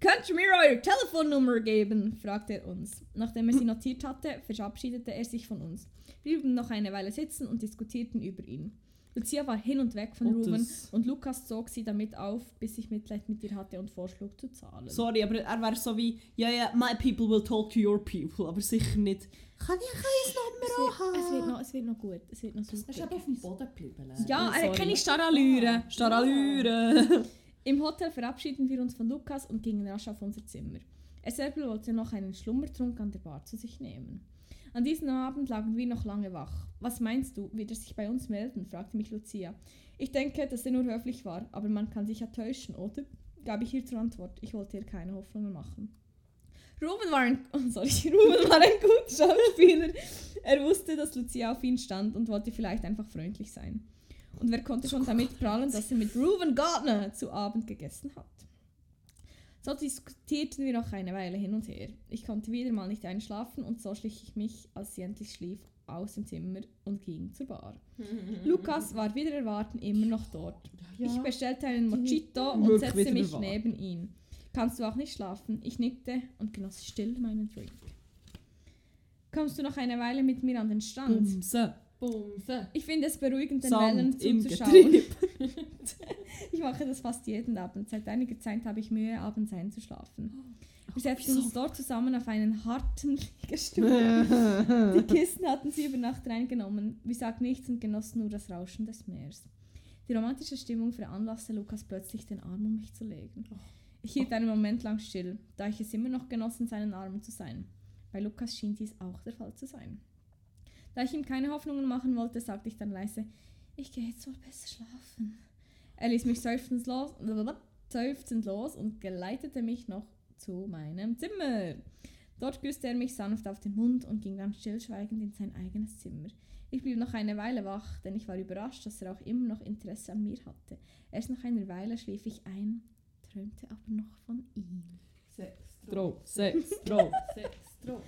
Könnt ihr mir eure Telefonnummer geben? fragte er uns. Nachdem er sie notiert hatte, verabschiedete er sich von uns. Wir blieben noch eine Weile sitzen und diskutierten über ihn. Lucia war hin und weg von Und Ruben das- und Lukas zog sie damit auf, bis ich Mitleid mit ihr hatte und vorschlug zu zahlen. Sorry, aber er wäre so wie, ja, ja, my people will talk to your people, aber sicher nicht. Kann ich es, Nummer wird, haben? es, wird noch, es wird noch gut, es wird noch Es ist super. aber auf dem Boden geblieben. Ja, Oh, er sorry. keine Starallüren. Starallüre. (laughs) Im Hotel verabschieden wir uns von Lukas und gingen rasch auf unser Zimmer. Er selber wollte noch einen Schlummertrunk an der Bar zu sich nehmen. An diesem Abend lagen wir noch lange wach. Was meinst du, wird er sich bei uns melden? fragte mich Lucia. Ich denke, dass er nur höflich war, aber man kann sich ja täuschen, oder? gab ich ihr zur Antwort. Ich wollte ihr keine Hoffnungen machen. Ruben war ein, (laughs) oh, sorry, Ruben war ein guter Schauspieler. Er wusste, dass Lucia auf ihn stand und wollte vielleicht einfach freundlich sein. Und wer konnte schon damit prahlen, dass er mit Ruben Gardner zu Abend gegessen hat? So diskutierten wir noch eine Weile hin und her. Ich konnte wieder mal nicht einschlafen und so schlich ich mich, als sie endlich schlief, aus dem Zimmer und ging zur Bar. (laughs) Lukas war wieder erwarten immer noch dort. Ich bestellte einen Mojito und setzte mich neben ihn. Kannst du auch nicht schlafen? Ich nickte und genoss still meinen Drink. Kommst du noch eine Weile mit mir an den Strand? Bumse. Bumse. Ich finde es beruhigend, den Wellen Sand im zuzuschauen. (laughs) Ich mache das fast jeden Abend. Seit einiger Zeit habe ich Mühe, abends einzuschlafen. Wir setzten uns dort zusammen auf einen harten Liegestuhl. (laughs) Die Kisten hatten sie über Nacht reingenommen. Wir sagten nichts und genossen nur das Rauschen des Meeres. Die romantische Stimmung veranlasste Lukas plötzlich, den Arm um mich zu legen. Ich hielt einen Moment lang still, da ich es immer noch genoss, in seinen Armen zu sein. Bei Lukas schien dies auch der Fall zu sein. Da ich ihm keine Hoffnungen machen wollte, sagte ich dann leise, ich gehe jetzt wohl besser schlafen. Er ließ mich seufzend los, seufzend los und geleitete mich noch zu meinem Zimmer. Dort küsste er mich sanft auf den Mund und ging dann stillschweigend in sein eigenes Zimmer. Ich blieb noch eine Weile wach, denn ich war überrascht, dass er auch immer noch Interesse an mir hatte. Erst nach einer Weile schlief ich ein, träumte aber noch von ihm. Sex, Stroh, Sex, Stroh. Sex, Stroh.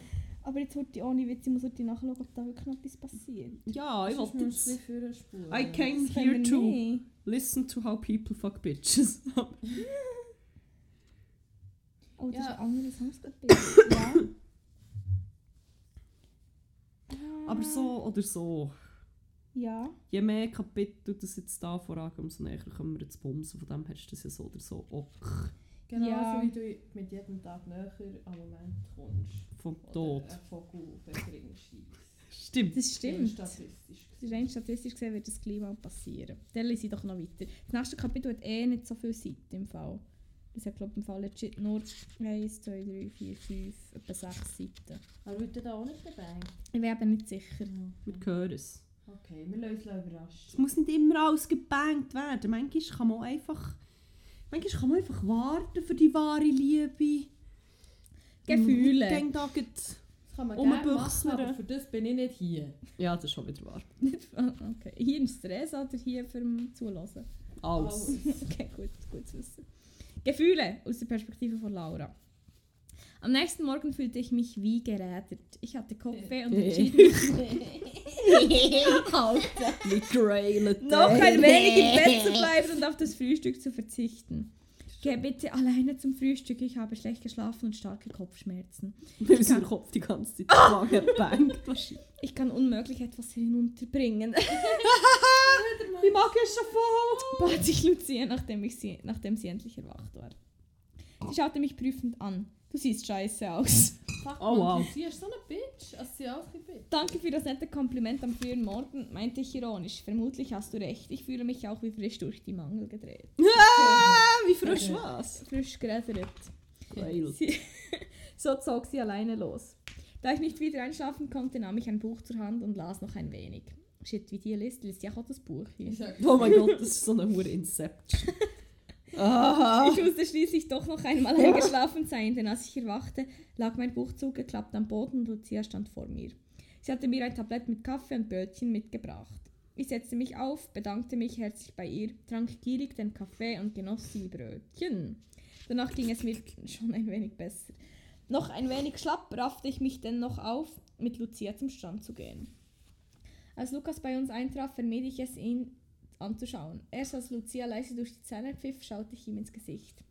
Aber jetzt heute ohne Witz, ich muss heute nachschauen, ob da wirklich noch etwas passiert. Ja, ich wollte jetzt. I came Das here to nicht. listen to how people fuck bitches. (laughs) Oh, das Ja. ist ein anderes Hausgebiet. ja. (laughs) Aber so oder so. Ja. Je mehr Kapitel das jetzt da vorangehen, umso näher kommen wir zu Bumsen. Von dem hast du das ja so oder so auch Genau Ja. so wie du mit jedem Tag näher am Moment kommst. vom Oder Tod. ein Vogel befringen schießt. Das Stimmt. Stimmt. Statistisch Das ist rein statistisch gesehen wird das gleich mal passieren. Dann lese ich doch noch weiter. Das nächste Kapitel hat eh nicht so viele Seiten im Fall. Das hat glaube ich im Fall legit nur 1, 2, 3, 4, 5, etwa 6 Seiten. Aber wird da auch nicht dabei? Ich bin eben nicht sicher. Wir hören es. Okay, wir lassen uns Es überraschen. muss nicht immer alles gebankt werden. Manchmal kann man einfach, manchmal kann man einfach warten für die wahre Liebe. Gefühle. Ich denke da Um machen, Büchsner. aber für das bin ich nicht hier. Ja, das ist schon wieder wahr. (laughs) okay. Hier im Stress oder hier für Zulassen? Alles. (laughs) Okay, gut, gut zu wissen. Gefühle aus der Perspektive von Laura. Am nächsten Morgen fühlte ich mich wie gerädert. Ich hatte Kopfweh und (laughs) entschied Alter, (laughs) Migraine. noch ein wenig im Bett zu bleiben und auf das Frühstück zu verzichten. Geh bitte alleine zum Frühstück, ich habe schlecht geschlafen und starke Kopfschmerzen. Weil sein Kopf die ganze Zeit lange (laughs) bangt. Ich kann unmöglich etwas hinunterbringen. (laughs) Ich mag es schon voll. bat sich Lucia, nachdem, ich sie, nachdem sie endlich erwacht war. Sie schaute mich prüfend an. Du siehst scheiße aus. Fuck, Oh, Mann, wow. Sie ist so eine Bitch. Also sie auch ein Bitch. Danke für das nette Kompliment am frühen Morgen, meinte ich ironisch. Vermutlich hast du recht. Ich fühle mich auch wie frisch durch die Mangel gedreht. (laughs) Ah, wie frisch was? Frisch gerädert. Sie, (laughs) so zog sie alleine los. Da ich nicht wieder einschlafen konnte, nahm ich ein Buch zur Hand und las noch ein wenig. Shit, wie die liest, liest ja auch das Buch hier. Oh mein Gott, das ist so eine hure Inception. (laughs) Ah. Ich musste schließlich doch noch einmal eingeschlafen sein, denn als ich erwachte, lag mein Buch zugeklappt am Boden und Lucia stand vor mir. Sie hatte mir ein Tablett mit Kaffee und Brötchen mitgebracht. Ich setzte mich auf, bedankte mich herzlich bei ihr, trank gierig den Kaffee und genoss die Brötchen. Danach ging es mir schon ein wenig besser. Noch ein wenig schlapp raffte ich mich denn noch auf, mit Lucia zum Strand zu gehen. Als Lukas bei uns eintraf, vermied ich es, ihn anzuschauen. Erst als Lucia leise durch die Zähne pfiff, schaute ich ihm ins Gesicht.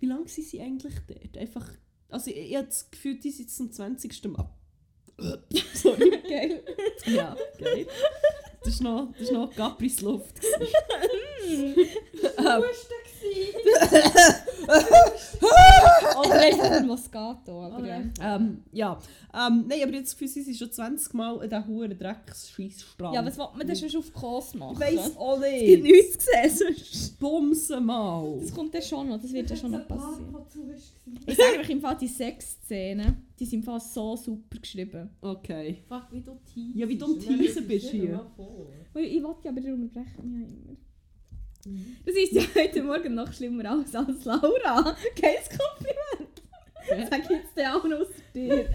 Wie lange sind sie eigentlich dort? Einfach. Also, ich, ich habe das Gefühl, die sind zum 20. Mal. (laughs) Sorry. Geil. (laughs) Ja, geil. Das war noch, das ist noch Capris Luft. gewesen. (laughs) ähm, (laughs) Oder einfach ein Moscato, aber ja. ähm, ja. Ähm, nein, aber ich habe das Gefühl, sie sind schon 20 Mal in diesen hohen Drecksscheissstrand. Ja, was will man denn schon auf Kurs machen? Ich weiss auch Es gibt nicht. nichts gesehen, sonst. Bumsen mal. Das kommt dann schon noch, das wird ja schon noch passieren. Ich sage euch im Fall, die Sexszenen, die sind im Fall so super geschrieben. Okay. Fuck, wie du teasest. Ja, wie du am Teasen bist hier. Ich wollte ja aber ihr unterbrechen mich ja immer. Du siehst ja heute Morgen noch schlimmer aus als Laura. Geiles Kompliment. Sag jetzt der auch noch aus dir.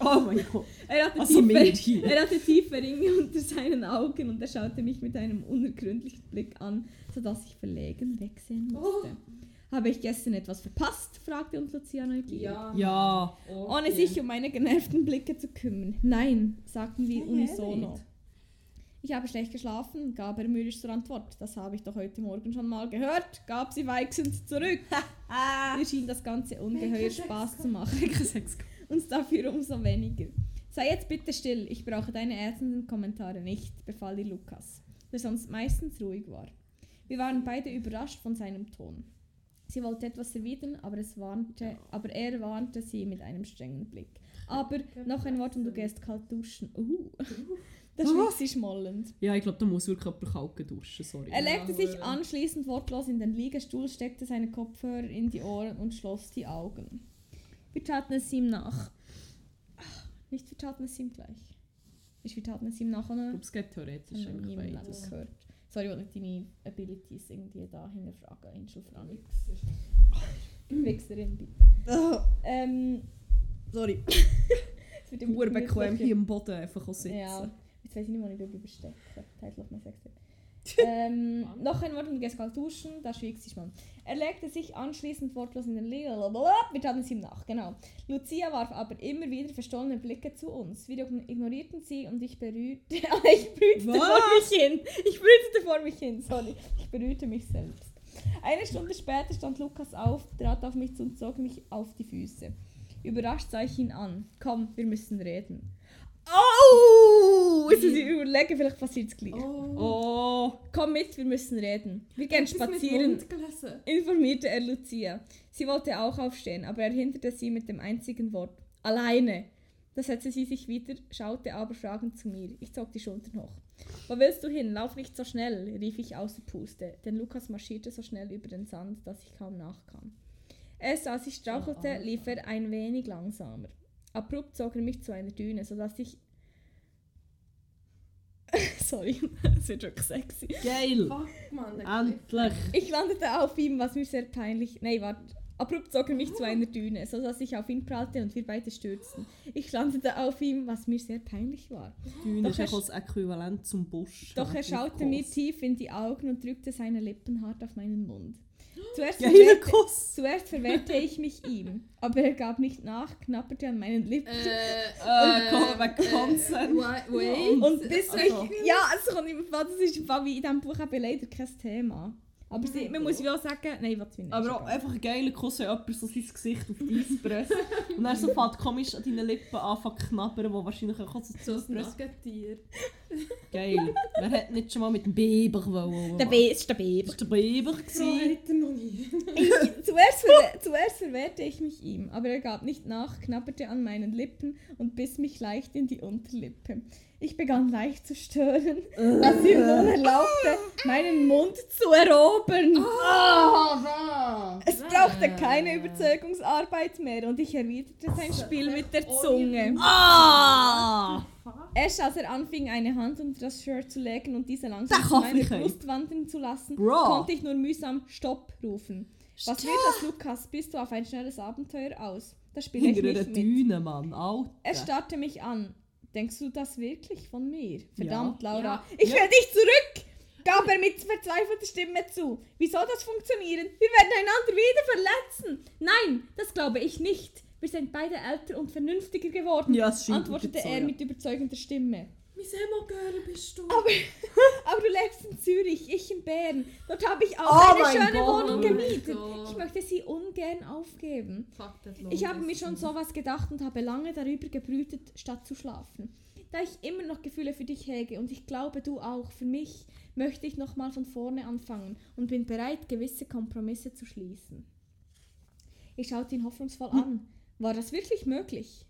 Oh mein Gott. Er hatte, Also tiefe, er hatte tiefe Ringe unter seinen Augen und er schaute mich mit einem unergründlichen Blick an, sodass ich verlegen wegsehen musste. Habe ich gestern etwas verpasst? fragte uns Lucia neugierig. Ja. Ja. Ohne sich um meine genervten Blicke zu kümmern. Nein, sagten wir unisono. nicht. Ich habe schlecht geschlafen, gab er mürrisch zur Antwort. Das habe ich doch heute Morgen schon mal gehört, gab sie weichsend zurück. (laughs) Mir schien das Ganze ungeheuer Spaß zu machen. (laughs) Uns dafür umso weniger. Sei jetzt bitte still, ich brauche deine ätzenden Kommentare nicht, befahl ihr Lukas, der sonst meistens ruhig war. Wir waren beide überrascht von seinem Ton. Sie wollte etwas erwidern, aber, es warnte, aber er warnte sie mit einem strengen Blick. (laughs) Aber noch ein Wort und du gehst kalt duschen. Uh. Das schwieg sie schmollend. Ja, ich glaube, da muss wirklich jemand kalt duschen, sorry. Er legte sich hure. anschließend wortlos in den Liegestuhl, steckte seine Kopfhörer in die Ohren und schloss die Augen. Wir taten es ihm nach. Ach, Nicht wir taten es ihm gleich. Ist wir taten es ihm nach, Ich oder? glaube, es geht theoretisch eigentlich im beides. gehört. Sorry, ich wollte nicht deine Abilities irgendwie da hinterfragen, Angel Franny. (laughs) Wichserin, bitte. (laughs) Ähm, Sorry. es wird immer bequem hier am Boden einfach sitzen. Ja, jetzt weiß ich nicht, wo ich überstecke. Of my sex (laughs) ähm, noch ein Wort und gehst kalt duschen, da schwieg sie schon. Er legte sich anschließend wortlos in den Liegen. Wir taten es ihm nach, genau. Lucia warf aber immer wieder verstohlene Blicke zu uns. Wir ignorierten sie und ich berührte. (laughs) ich brütete vor mich hin. Ich brütete vor mich hin, sorry. Ich berührte mich selbst. Eine Stunde später stand Lukas auf, trat auf mich zu und zog mich auf die Füße. Überrascht sah ich ihn an. Komm, wir müssen reden. Oh! Jetzt muss ich überlegen, vielleicht passiert es gleich. Oh. Oh. Komm mit, wir müssen reden. Wir gehen spazieren, informierte er Lucia. Sie wollte auch aufstehen, aber er hinderte sie mit dem einzigen Wort. Alleine. Da setzte sie sich wieder, schaute aber fragend zu mir. Ich zog die Schultern hoch. Wo willst du hin? Lauf nicht so schnell, rief ich außer Puste, denn Lukas marschierte so schnell über den Sand, dass ich kaum nachkam. Erst als ich strauchelte, lief er ein wenig langsamer. Abrupt zog er mich zu einer Düne, sodass ich. (laughs) Sorry, (laughs) es wird wirklich sexy. Geil. Fuck, man. der Endlich. Ich landete auf ihm, was mir sehr peinlich. Nein, warte. Abrupt zog er mich zu einer Düne, sodass ich auf ihn prallte und wir beide stürzten. Ich landete auf ihm, was mir sehr peinlich war. Düne Doch ist er einfach das Äquivalent zum Busch. Doch er schaute mir tief in die Augen und drückte seine Lippen hart auf meinen Mund. Zuerst Geiler verwehrte, Kuss! zuerst verwehrte ich mich ihm, aber er gab nicht nach, knapperte an meinen Lippen. Äh, (laughs) Äh, komm, wegen Consent. Wait, wait. Und bis Also. mich, ja, es kommt immer vor, das ist wie in diesem Buch eben leider kein Thema. Aber sie, man muss ja auch sagen, nein, was will ich Aber auch einfach ein geiler Kuss, wenn jemand so sein Gesicht auf dein (laughs) presst. Und dann so fängt komisch an deinen Lippen anfangen zu knabbern, wo wahrscheinlich auch so so zu ein presst. Naggetier. Geil. Wer hat nicht schon mal mit dem Biber wollen? Der B ist der B. Das war der Biber. gewesen. er noch nie. Ich, zuerst, zuerst verwehrte ich mich ihm, aber er gab nicht nach, knabberte an meinen Lippen und biss mich leicht in die Unterlippe. Ich begann leicht zu stören, was ihm nun erlaubte, meinen Mund zu erobern. Es brauchte keine Überzeugungsarbeit mehr und ich erwiderte sein Spiel mit der Zunge. Ah! Erst als er anfing, eine Hand unter das Shirt zu legen und diese langsam zu meiner. Brust wandern zu lassen, konnte ich nur mühsam Stopp rufen. Was wird das, Lukas? Bist du auf ein schnelles Abenteuer aus? Das spiele ich nicht mit. Düne, Mann. Alter. Er starrte mich an. Denkst du das wirklich von mir? Verdammt, Laura. Ja. Ich Ja. will dich zurück! Gab er mit verzweifelter Stimme zu. Wie soll das funktionieren? Wir werden einander wieder verletzen. Nein, das glaube ich nicht. Wir sind beide älter und vernünftiger geworden, Ja, antwortete so, er ja. mit überzeugender Stimme. Mein Emo-Girl bist du. (laughs) Aber du lebst in Zürich, ich in Bern. Dort habe ich auch Oh eine schöne. Wohnung Oh gemietet. Gott. Ich möchte sie ungern aufgeben. Fuck Ich habe mir schon sowas gedacht und habe lange darüber gebrütet, statt zu schlafen. Da ich immer noch Gefühle für dich hege und ich glaube du auch für mich, möchte ich nochmal von vorne anfangen und bin bereit, gewisse Kompromisse zu schließen. Ich schaute ihn hoffnungsvoll an. War das wirklich möglich?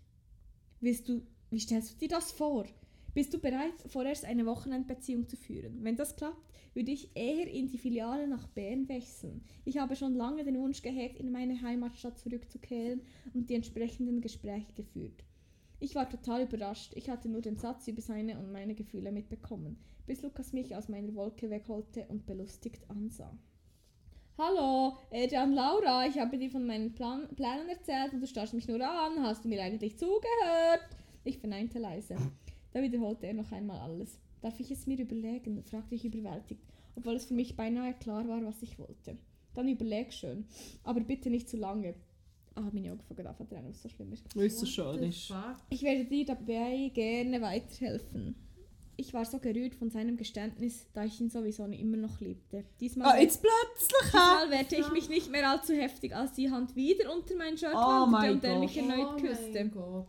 Willst du, wie stellst du dir das vor? Bist du bereit, vorerst eine Wochenendbeziehung zu führen? Wenn das klappt, würde ich eher in die Filiale nach Bern wechseln. Ich habe schon lange den Wunsch gehegt, in meine Heimatstadt zurückzukehren und die entsprechenden Gespräche geführt. Ich war total überrascht. Ich hatte nur den Satz über seine und meine Gefühle mitbekommen, bis Lukas mich aus meiner Wolke wegholte und belustigt ansah. Hallo, Adrian Laura, ich habe dir von meinen Plan Plänen erzählt und du starrst mich nur an. Hast du mir eigentlich zugehört? Ich verneinte leise. Da wiederholte er noch einmal alles. Darf ich es mir überlegen? fragte ich überwältigt, obwohl es für mich beinahe klar war, was ich wollte. Dann überleg schön, aber bitte nicht zu lange. Ah, meine Augen fangen an zu tränen, was so schlimm ist. Es so schön ist. Ich werde dir dabei gerne weiterhelfen. Ich war so gerührt von seinem Geständnis, da ich ihn sowieso immer noch liebte. Diesmal, Ah, jetzt plötzlich, diesmal wehrte ich mich nicht mehr allzu heftig, als die Hand wieder unter mein Shirt Oh wanderte mein und er mich erneut küsste. Gott.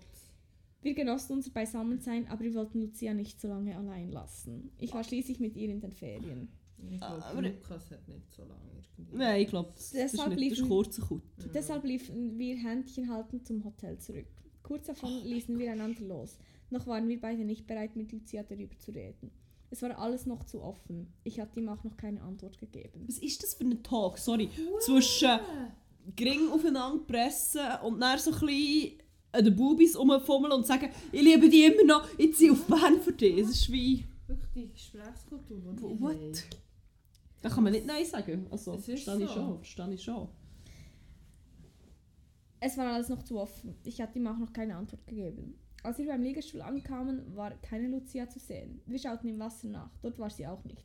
Wir genossen unser Beisammensein, aber wir wollten Lucia nicht so lange allein lassen. Ich war schließlich mit ihr in den Ferien. Ich glaube, Aber- Lukas hat nicht so lange irgendwie. Nein, ich glaube, das, das ist Deshalb nicht das kurze Kut. Deshalb liefen wir Händchen haltend zum Hotel zurück. Kurz davon ließen wir einander los. Noch waren wir beide nicht bereit, mit Lucia darüber zu reden. Es war alles noch zu offen. Ich hatte ihm auch noch keine Antwort gegeben. Was ist das für ein Talk? Sorry. Zwischen Gring aufeinander pressen und dann so ein bisschen an den Bubis rumfummeln und sagen, ich liebe dich immer noch, ich ziehe auf Bern für dich. Es ist wie... Wirklich die Gesprächskultur, die die What? haben. Da kann man nicht Nein sagen. Also, verstehe ich so. schon. Verstehe ich schon. Es war alles noch zu offen. Ich hatte ihm auch noch keine Antwort gegeben. Als wir beim Liegestuhl ankamen, war keine Lucia zu sehen. Wir schauten im Wasser nach. Dort war sie auch nicht.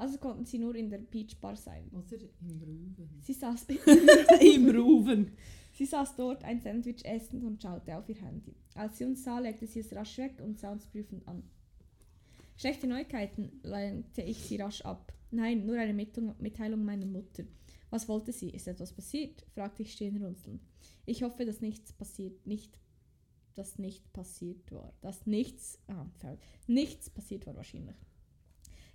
Also konnten sie nur in der Beachbar sein. Oder im Ruben. Sie saß, (laughs) (laughs) Im Rufen. sie saß dort ein Sandwich essend und schaute auf ihr Handy. Als sie uns sah, legte sie es rasch weg und sah uns prüfend an. Schlechte Neuigkeiten, lehnte ich sie rasch ab. Nein, nur eine Mitteilung meiner Mutter. Was wollte sie? Ist etwas passiert? fragte ich stirnrunzelnd. Ich hoffe, dass nichts passiert, nicht, dass nicht passiert war. Dass nichts, ah, nichts passiert war wahrscheinlich.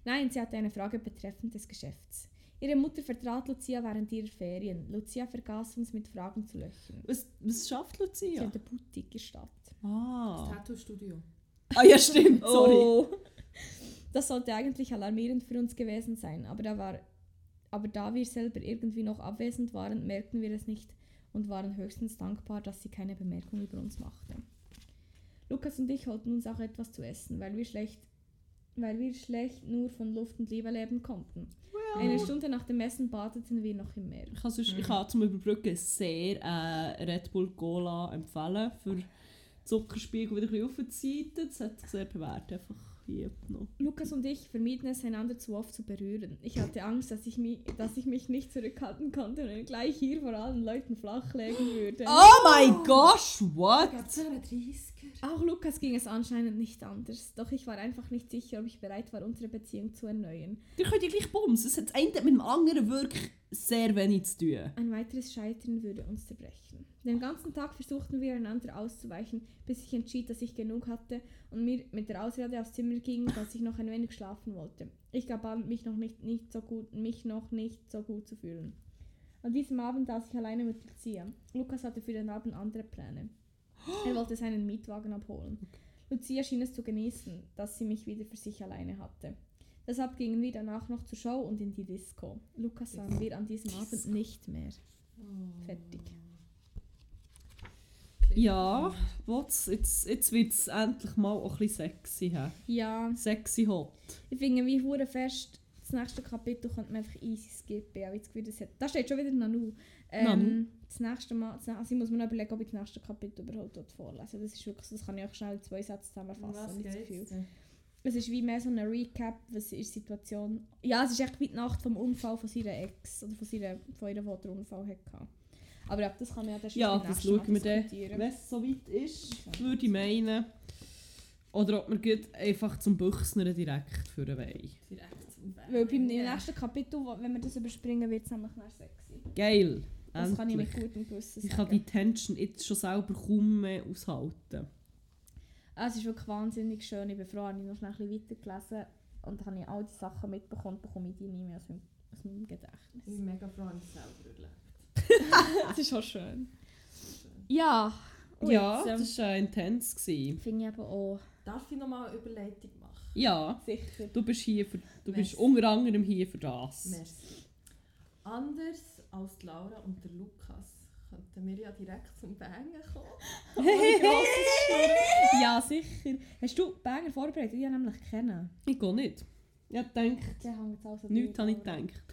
Nein, sie hatte eine Frage betreffend des Geschäfts. Ihre Mutter vertrat Lucia während ihrer Ferien. Lucia vergaß uns mit Fragen zu löchern. Was, was schafft Sie Lucia? hat eine Boutique gestartet. Das Ah. Tattoo-Studio. ah, ja stimmt, sorry. Oh. (laughs) Das sollte eigentlich alarmierend für uns gewesen sein, aber da, war, aber da wir selber irgendwie noch abwesend waren, merkten wir es nicht und waren höchstens dankbar, dass sie keine Bemerkung über uns machte. Lukas und ich holten uns auch etwas zu essen, weil wir schlecht, weil wir schlecht nur von Luft und Liebe leben konnten. Eine Stunde nach dem Essen badeten wir noch im Meer. Ich kann, sonst, Mhm. ich kann zum Überbrücken sehr äh, Red Bull Cola empfehlen, für Zuckerspiegel wieder ein bisschen aufzuziehen. Das hat sich sehr bewährt, einfach hier noch. Lukas und ich vermieden es, einander zu oft zu berühren. Ich hatte Angst, dass ich, mich, dass ich mich nicht zurückhalten konnte und ihn gleich hier vor allen Leuten flachlegen würde. Oh mein gosh, what? Gab es einen 30er? Auch Lukas ging es anscheinend nicht anders. Doch ich war einfach nicht sicher, ob ich bereit war, unsere Beziehung zu erneuern. Ihr könnt ja gleich bumsen. Es hat eine mit dem anderen wirklich sehr wenig zu tun. Ein weiteres Scheitern würde uns zerbrechen. Den ganzen Tag versuchten wir einander auszuweichen, bis ich entschied, dass ich genug hatte und mir mit der Ausrede aufs Zimmer ging, dass ich noch ein wenig schlafen wollte. Ich gab an, mich noch nicht, nicht so gut, mich noch nicht so gut zu fühlen. An diesem Abend saß ich alleine mit Lucia. Lukas hatte für den Abend andere Pläne. Er (gasps) wollte seinen Mietwagen abholen. Lucia schien es zu genießen, dass sie mich wieder für sich alleine hatte. Deshalb gingen wir danach noch zur Show und in die Disco. Lukas sahen wir an diesem Abend nicht mehr. Fertig. Ja, was? Jetzt, jetzt wird es endlich mal auch ein bisschen sexy. He? Ja, Sexy hot. ich finde, wie hure fest, das nächste Kapitel könnte man einfach easy skippen. Ich habe das Gefühl, das hat, da steht schon wieder Nanu. Nanu. Ähm, das nächste Mal, das, also ich muss mir noch überlegen, ob ich das nächste Kapitel überhaupt dort vorlesen Das ist wirklich, das kann ich auch schnell in zwei Sätze zusammenfassen. Was geht's? Es ist wie mehr so ein Recap, was ist die Situation. Ja, es ist echt wie die Nacht vom Unfall von seiner Ex oder von, seiner, von ihrer, die den Unfall hatte. Aber ja, das kann man ja dann schon Ja, das schauen wir dann, wenn es soweit ist, würde ich meinen. Oder ob wir gut einfach zum Büchsner direkt führen wollen. Direkt zum Weg. Weil beim Ja. nächsten Kapitel, wenn wir das überspringen, wird es nämlich mehr sexy. Geil. Das kann ich mit Endlich. gutem Gewissen Ich sagen. kann die Tension jetzt schon selber kaum mehr aushalten. Ah, es ist wirklich wahnsinnig schön. Ich bin froh, habe ich noch schnell ein bisschen weitergelesen und habe ich all die Sachen mitbekommen, bekomme ich die nie mehr aus meinem, aus meinem Ich Gedächtnis. bin mega froh, dass ich selber erlebt das (laughs) ist schon schön. Ja. Und ja, jetzt, ähm, das war äh, intens. Gewesen. finde ich eben auch Darf ich nochmal eine Überleitung machen? Ja, sicher. du bist hier für, du bist Merci. unter anderem hier für das. Merci. Anders als Laura und der Lukas könnten wir ja direkt zum Bangen kommen. (laughs) Ja, sicher. Hast du Banger vorbereitet? Ich habe nämlich kennen. Ich gehe nicht. Ich denke, also nichts habe ich gedacht.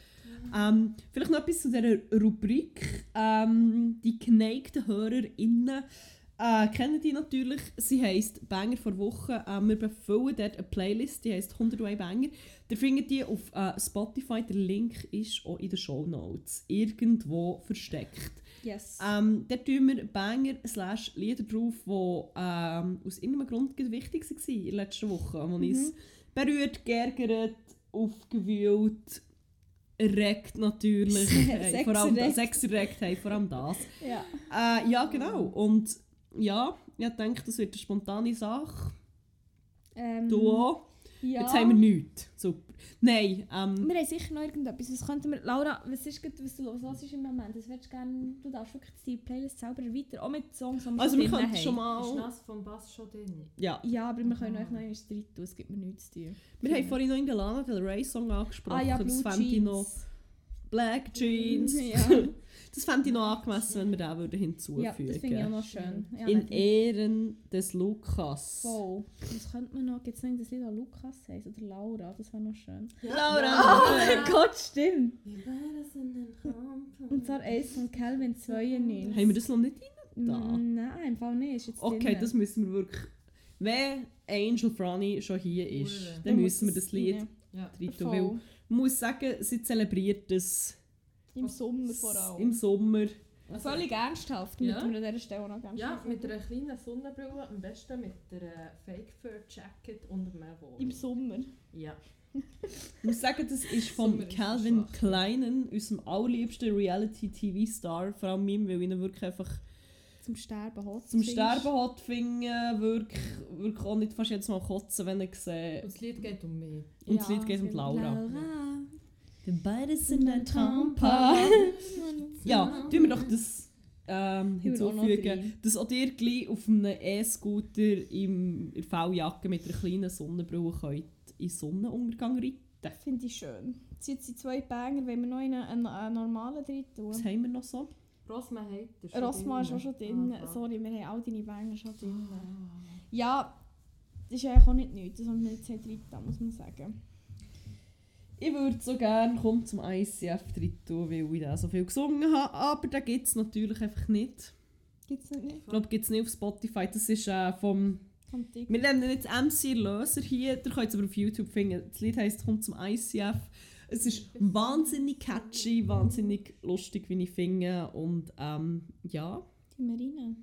Ähm, vielleicht noch etwas zu dieser Rubrik. Ähm, die geneigten HörerInnen äh, kennen die natürlich. Sie heisst Banger vor Woche. Ähm, wir befüllen dort eine Playlist, die heisst 101 Banger. Ihr findet die auf äh, Spotify. Der Link ist auch in den Show Notes irgendwo versteckt. Yes. Ähm, dort tun wir Banger slash Lieder drauf, die ähm, aus irgendeinem Grund wichtig waren in der letzten Woche. Die uns berührt, geärgert, aufgewühlt, erregt natürlich. Sex vor allem erregt. Sex erregt, hey, vor allem das. ja. Äh, ja, genau. Und ja, ich denke, das wird eine spontane Sache. Ähm, Du auch. Ja. Jetzt haben wir nichts. Super. Nein, ähm, Wir haben sicher noch irgendetwas. Was könnten wir, Laura, was ist gut, was du los was ist im Moment? Das würdest du gerne, du darfst wirklich die Playlist selber erweitern, auch mit Songs, die wir also wir könnten haben. schon Ist mal... das vom Bass schon drin? Ja, Ja, aber wir können euch noch einmal Streit tun, es gibt mir nichts zu tun. wir haben vorhin noch in der Lana Del Rey Song angesprochen. Ah ja, das Blue fände ich noch... Jeans. Black Jeans. (laughs) Ja. Das fände ich noch angemessen, wenn wir den würden hinzufügen Ja, das finde ich auch noch schön. Ja, In Ehren des Lukas. Voll. Was könnte man noch, gibt es noch das Lied, das Lukas heisst oder Laura, das wäre noch schön. Laura! Oh mein Gott, stimmt! Wir beide sind ein Rampen. Und zwar Ace von Calvin 92. Haben wir das noch nicht rein? da? Nein, im Fall nicht. Ist jetzt Okay, drin. das müssen wir wirklich... Wenn Angel Franny schon hier ist, dann müssen wir das Lied. Ja. rein tun. Ich muss sagen, sie zelebriert das Im Sommer vor allem. im Sommer. Also, Völlig ernsthaft, Ja. mit an dieser Stelle noch ganz Ja, mit einer kleinen Sonnenbrille, am besten mit einer Fake Fur Jacket und einem Wohl. Im Sommer. Ja. Ich muss sagen, das ist vom ist Calvin. Kleinen, unserem allerliebsten Reality-TV-Star. Vor allem ihm, weil ich ihn wirklich einfach Zum Sterben hot. zum findest. Sterben hat finden, wirklich, wirklich auch nicht fast jedes Mal kotzen, wenn ich sehe. Und das Lied geht um mich. Und das Lied geht um Laura. Laura. Wir beide sind ein. Tampa. (laughs) Ja, tun wir doch das ähm, hinzufügen, dass auch ihr gleich auf einem E-Scooter im- in der V-Jacke mit einer kleinen Sonnenbrille könnt in den Sonnenuntergang reiten. Finde ich schön. Jetzt sind die zwei Banger, wenn wir noch einen, einen, einen normalen drin Was tun. haben wir noch so? Rosma hat Rosma ist auch schon drin. Aha. Sorry, wir haben all deine Banger schon drin. Ah. Ja, das ist eigentlich auch nicht nichts, das haben wir jetzt nicht drin, muss man sagen. Ich würde so gerne kommen zum ICF drin tun, weil ich da so viel gesungen habe, aber den gibt es natürlich einfach nicht. Gibt's noch nicht? Ich glaube, gibt es nicht auf Spotify. Das ist äh, vom... Vom Tick. Wir nennen jetzt MC Löser hier. Ihr könnt es aber auf YouTube finden. Das Lied heisst «Kommt zum ICF». Es ist wahnsinnig catchy, wahnsinnig lustig, wie ich finde. Und ähm, ja, Die wir rein.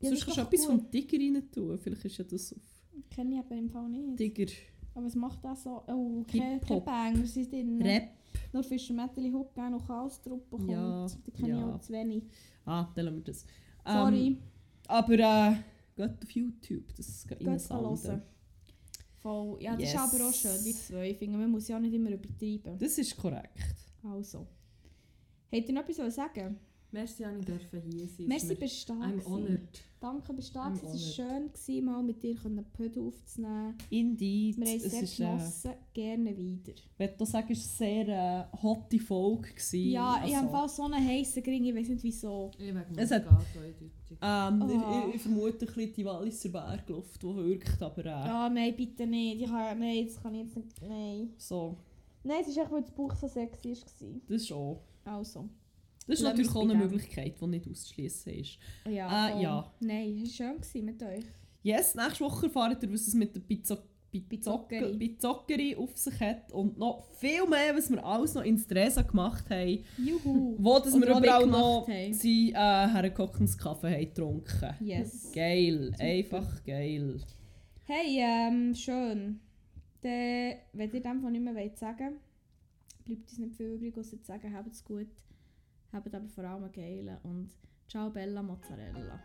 Ja, sonst das ist kannst du etwas gut. vom Tiger rein tun. Vielleicht ist ja das auf Kenne ich aber im Fall nicht. Tiger Aber was macht das so? Oh, keine, Hip-Hop. Banger sind drin. Rap. Nur Fischer Metteli Hook gerne noch Chaos-Truppe kommt. Ja, Die kenne ich ja. auch zu wenig. Ah, dann lassen wir das. Ähm, Sorry, Aber äh, geht auf YouTube, das geht rein hören. Voll. Ja, das Yes. ist aber auch schön, die zwei. Ich finde, man muss ja nicht immer übertreiben. Das ist korrekt. Also. Habt ihr noch etwas zu sagen? Merci, dass ich dürfen hier sein Merci, bist du da I'm honored. Danke, bist du da. Es war schön, gewesen, mal mit dir einen Pod aufzunehmen. Indeed. Wir haben es sehr ist, äh, genossen. Gerne wieder. ich würde sagen, es war eine sehr äh, hotte Folge. Gewesen. Ja, ich habe also, fast so einen heißen Gring, ich weiß nicht wieso. Ich wegen Es Muskat hat- eindeutig. ähm, Oh. ich, ich vermute ein bisschen die Walliser Bergluft, die wirkt, aber äh, Ja, nein, bitte nicht. Ich kann, nein, das kann ich jetzt nicht. Nein. so, Nein, es ist echt, weil das Buch so sexy war. das schon. Also. Das ist natürlich auch eine. Möglichkeit, die nicht auszuschließen ist. Ja, Äh, voll. ja. Nein, es war schön mit euch. Yes, nächste Woche erfahrt ihr, was es mit der Pizza auf sich hat und noch viel mehr, was wir alles noch in Stresa gemacht haben. Juhu. Wo dass wir Oder überall noch sie äh, hergekocht und Kaffee haben getrunken. Yes. Geil, einfach geil. Hey, ähm, schön. Dann, wenn ihr dem von nicht mehr wollt sagen bleibt uns nicht viel übrig, außer zu sagen, habt es gut, habt aber vor allem einen geilen und ciao Bella Mozzarella.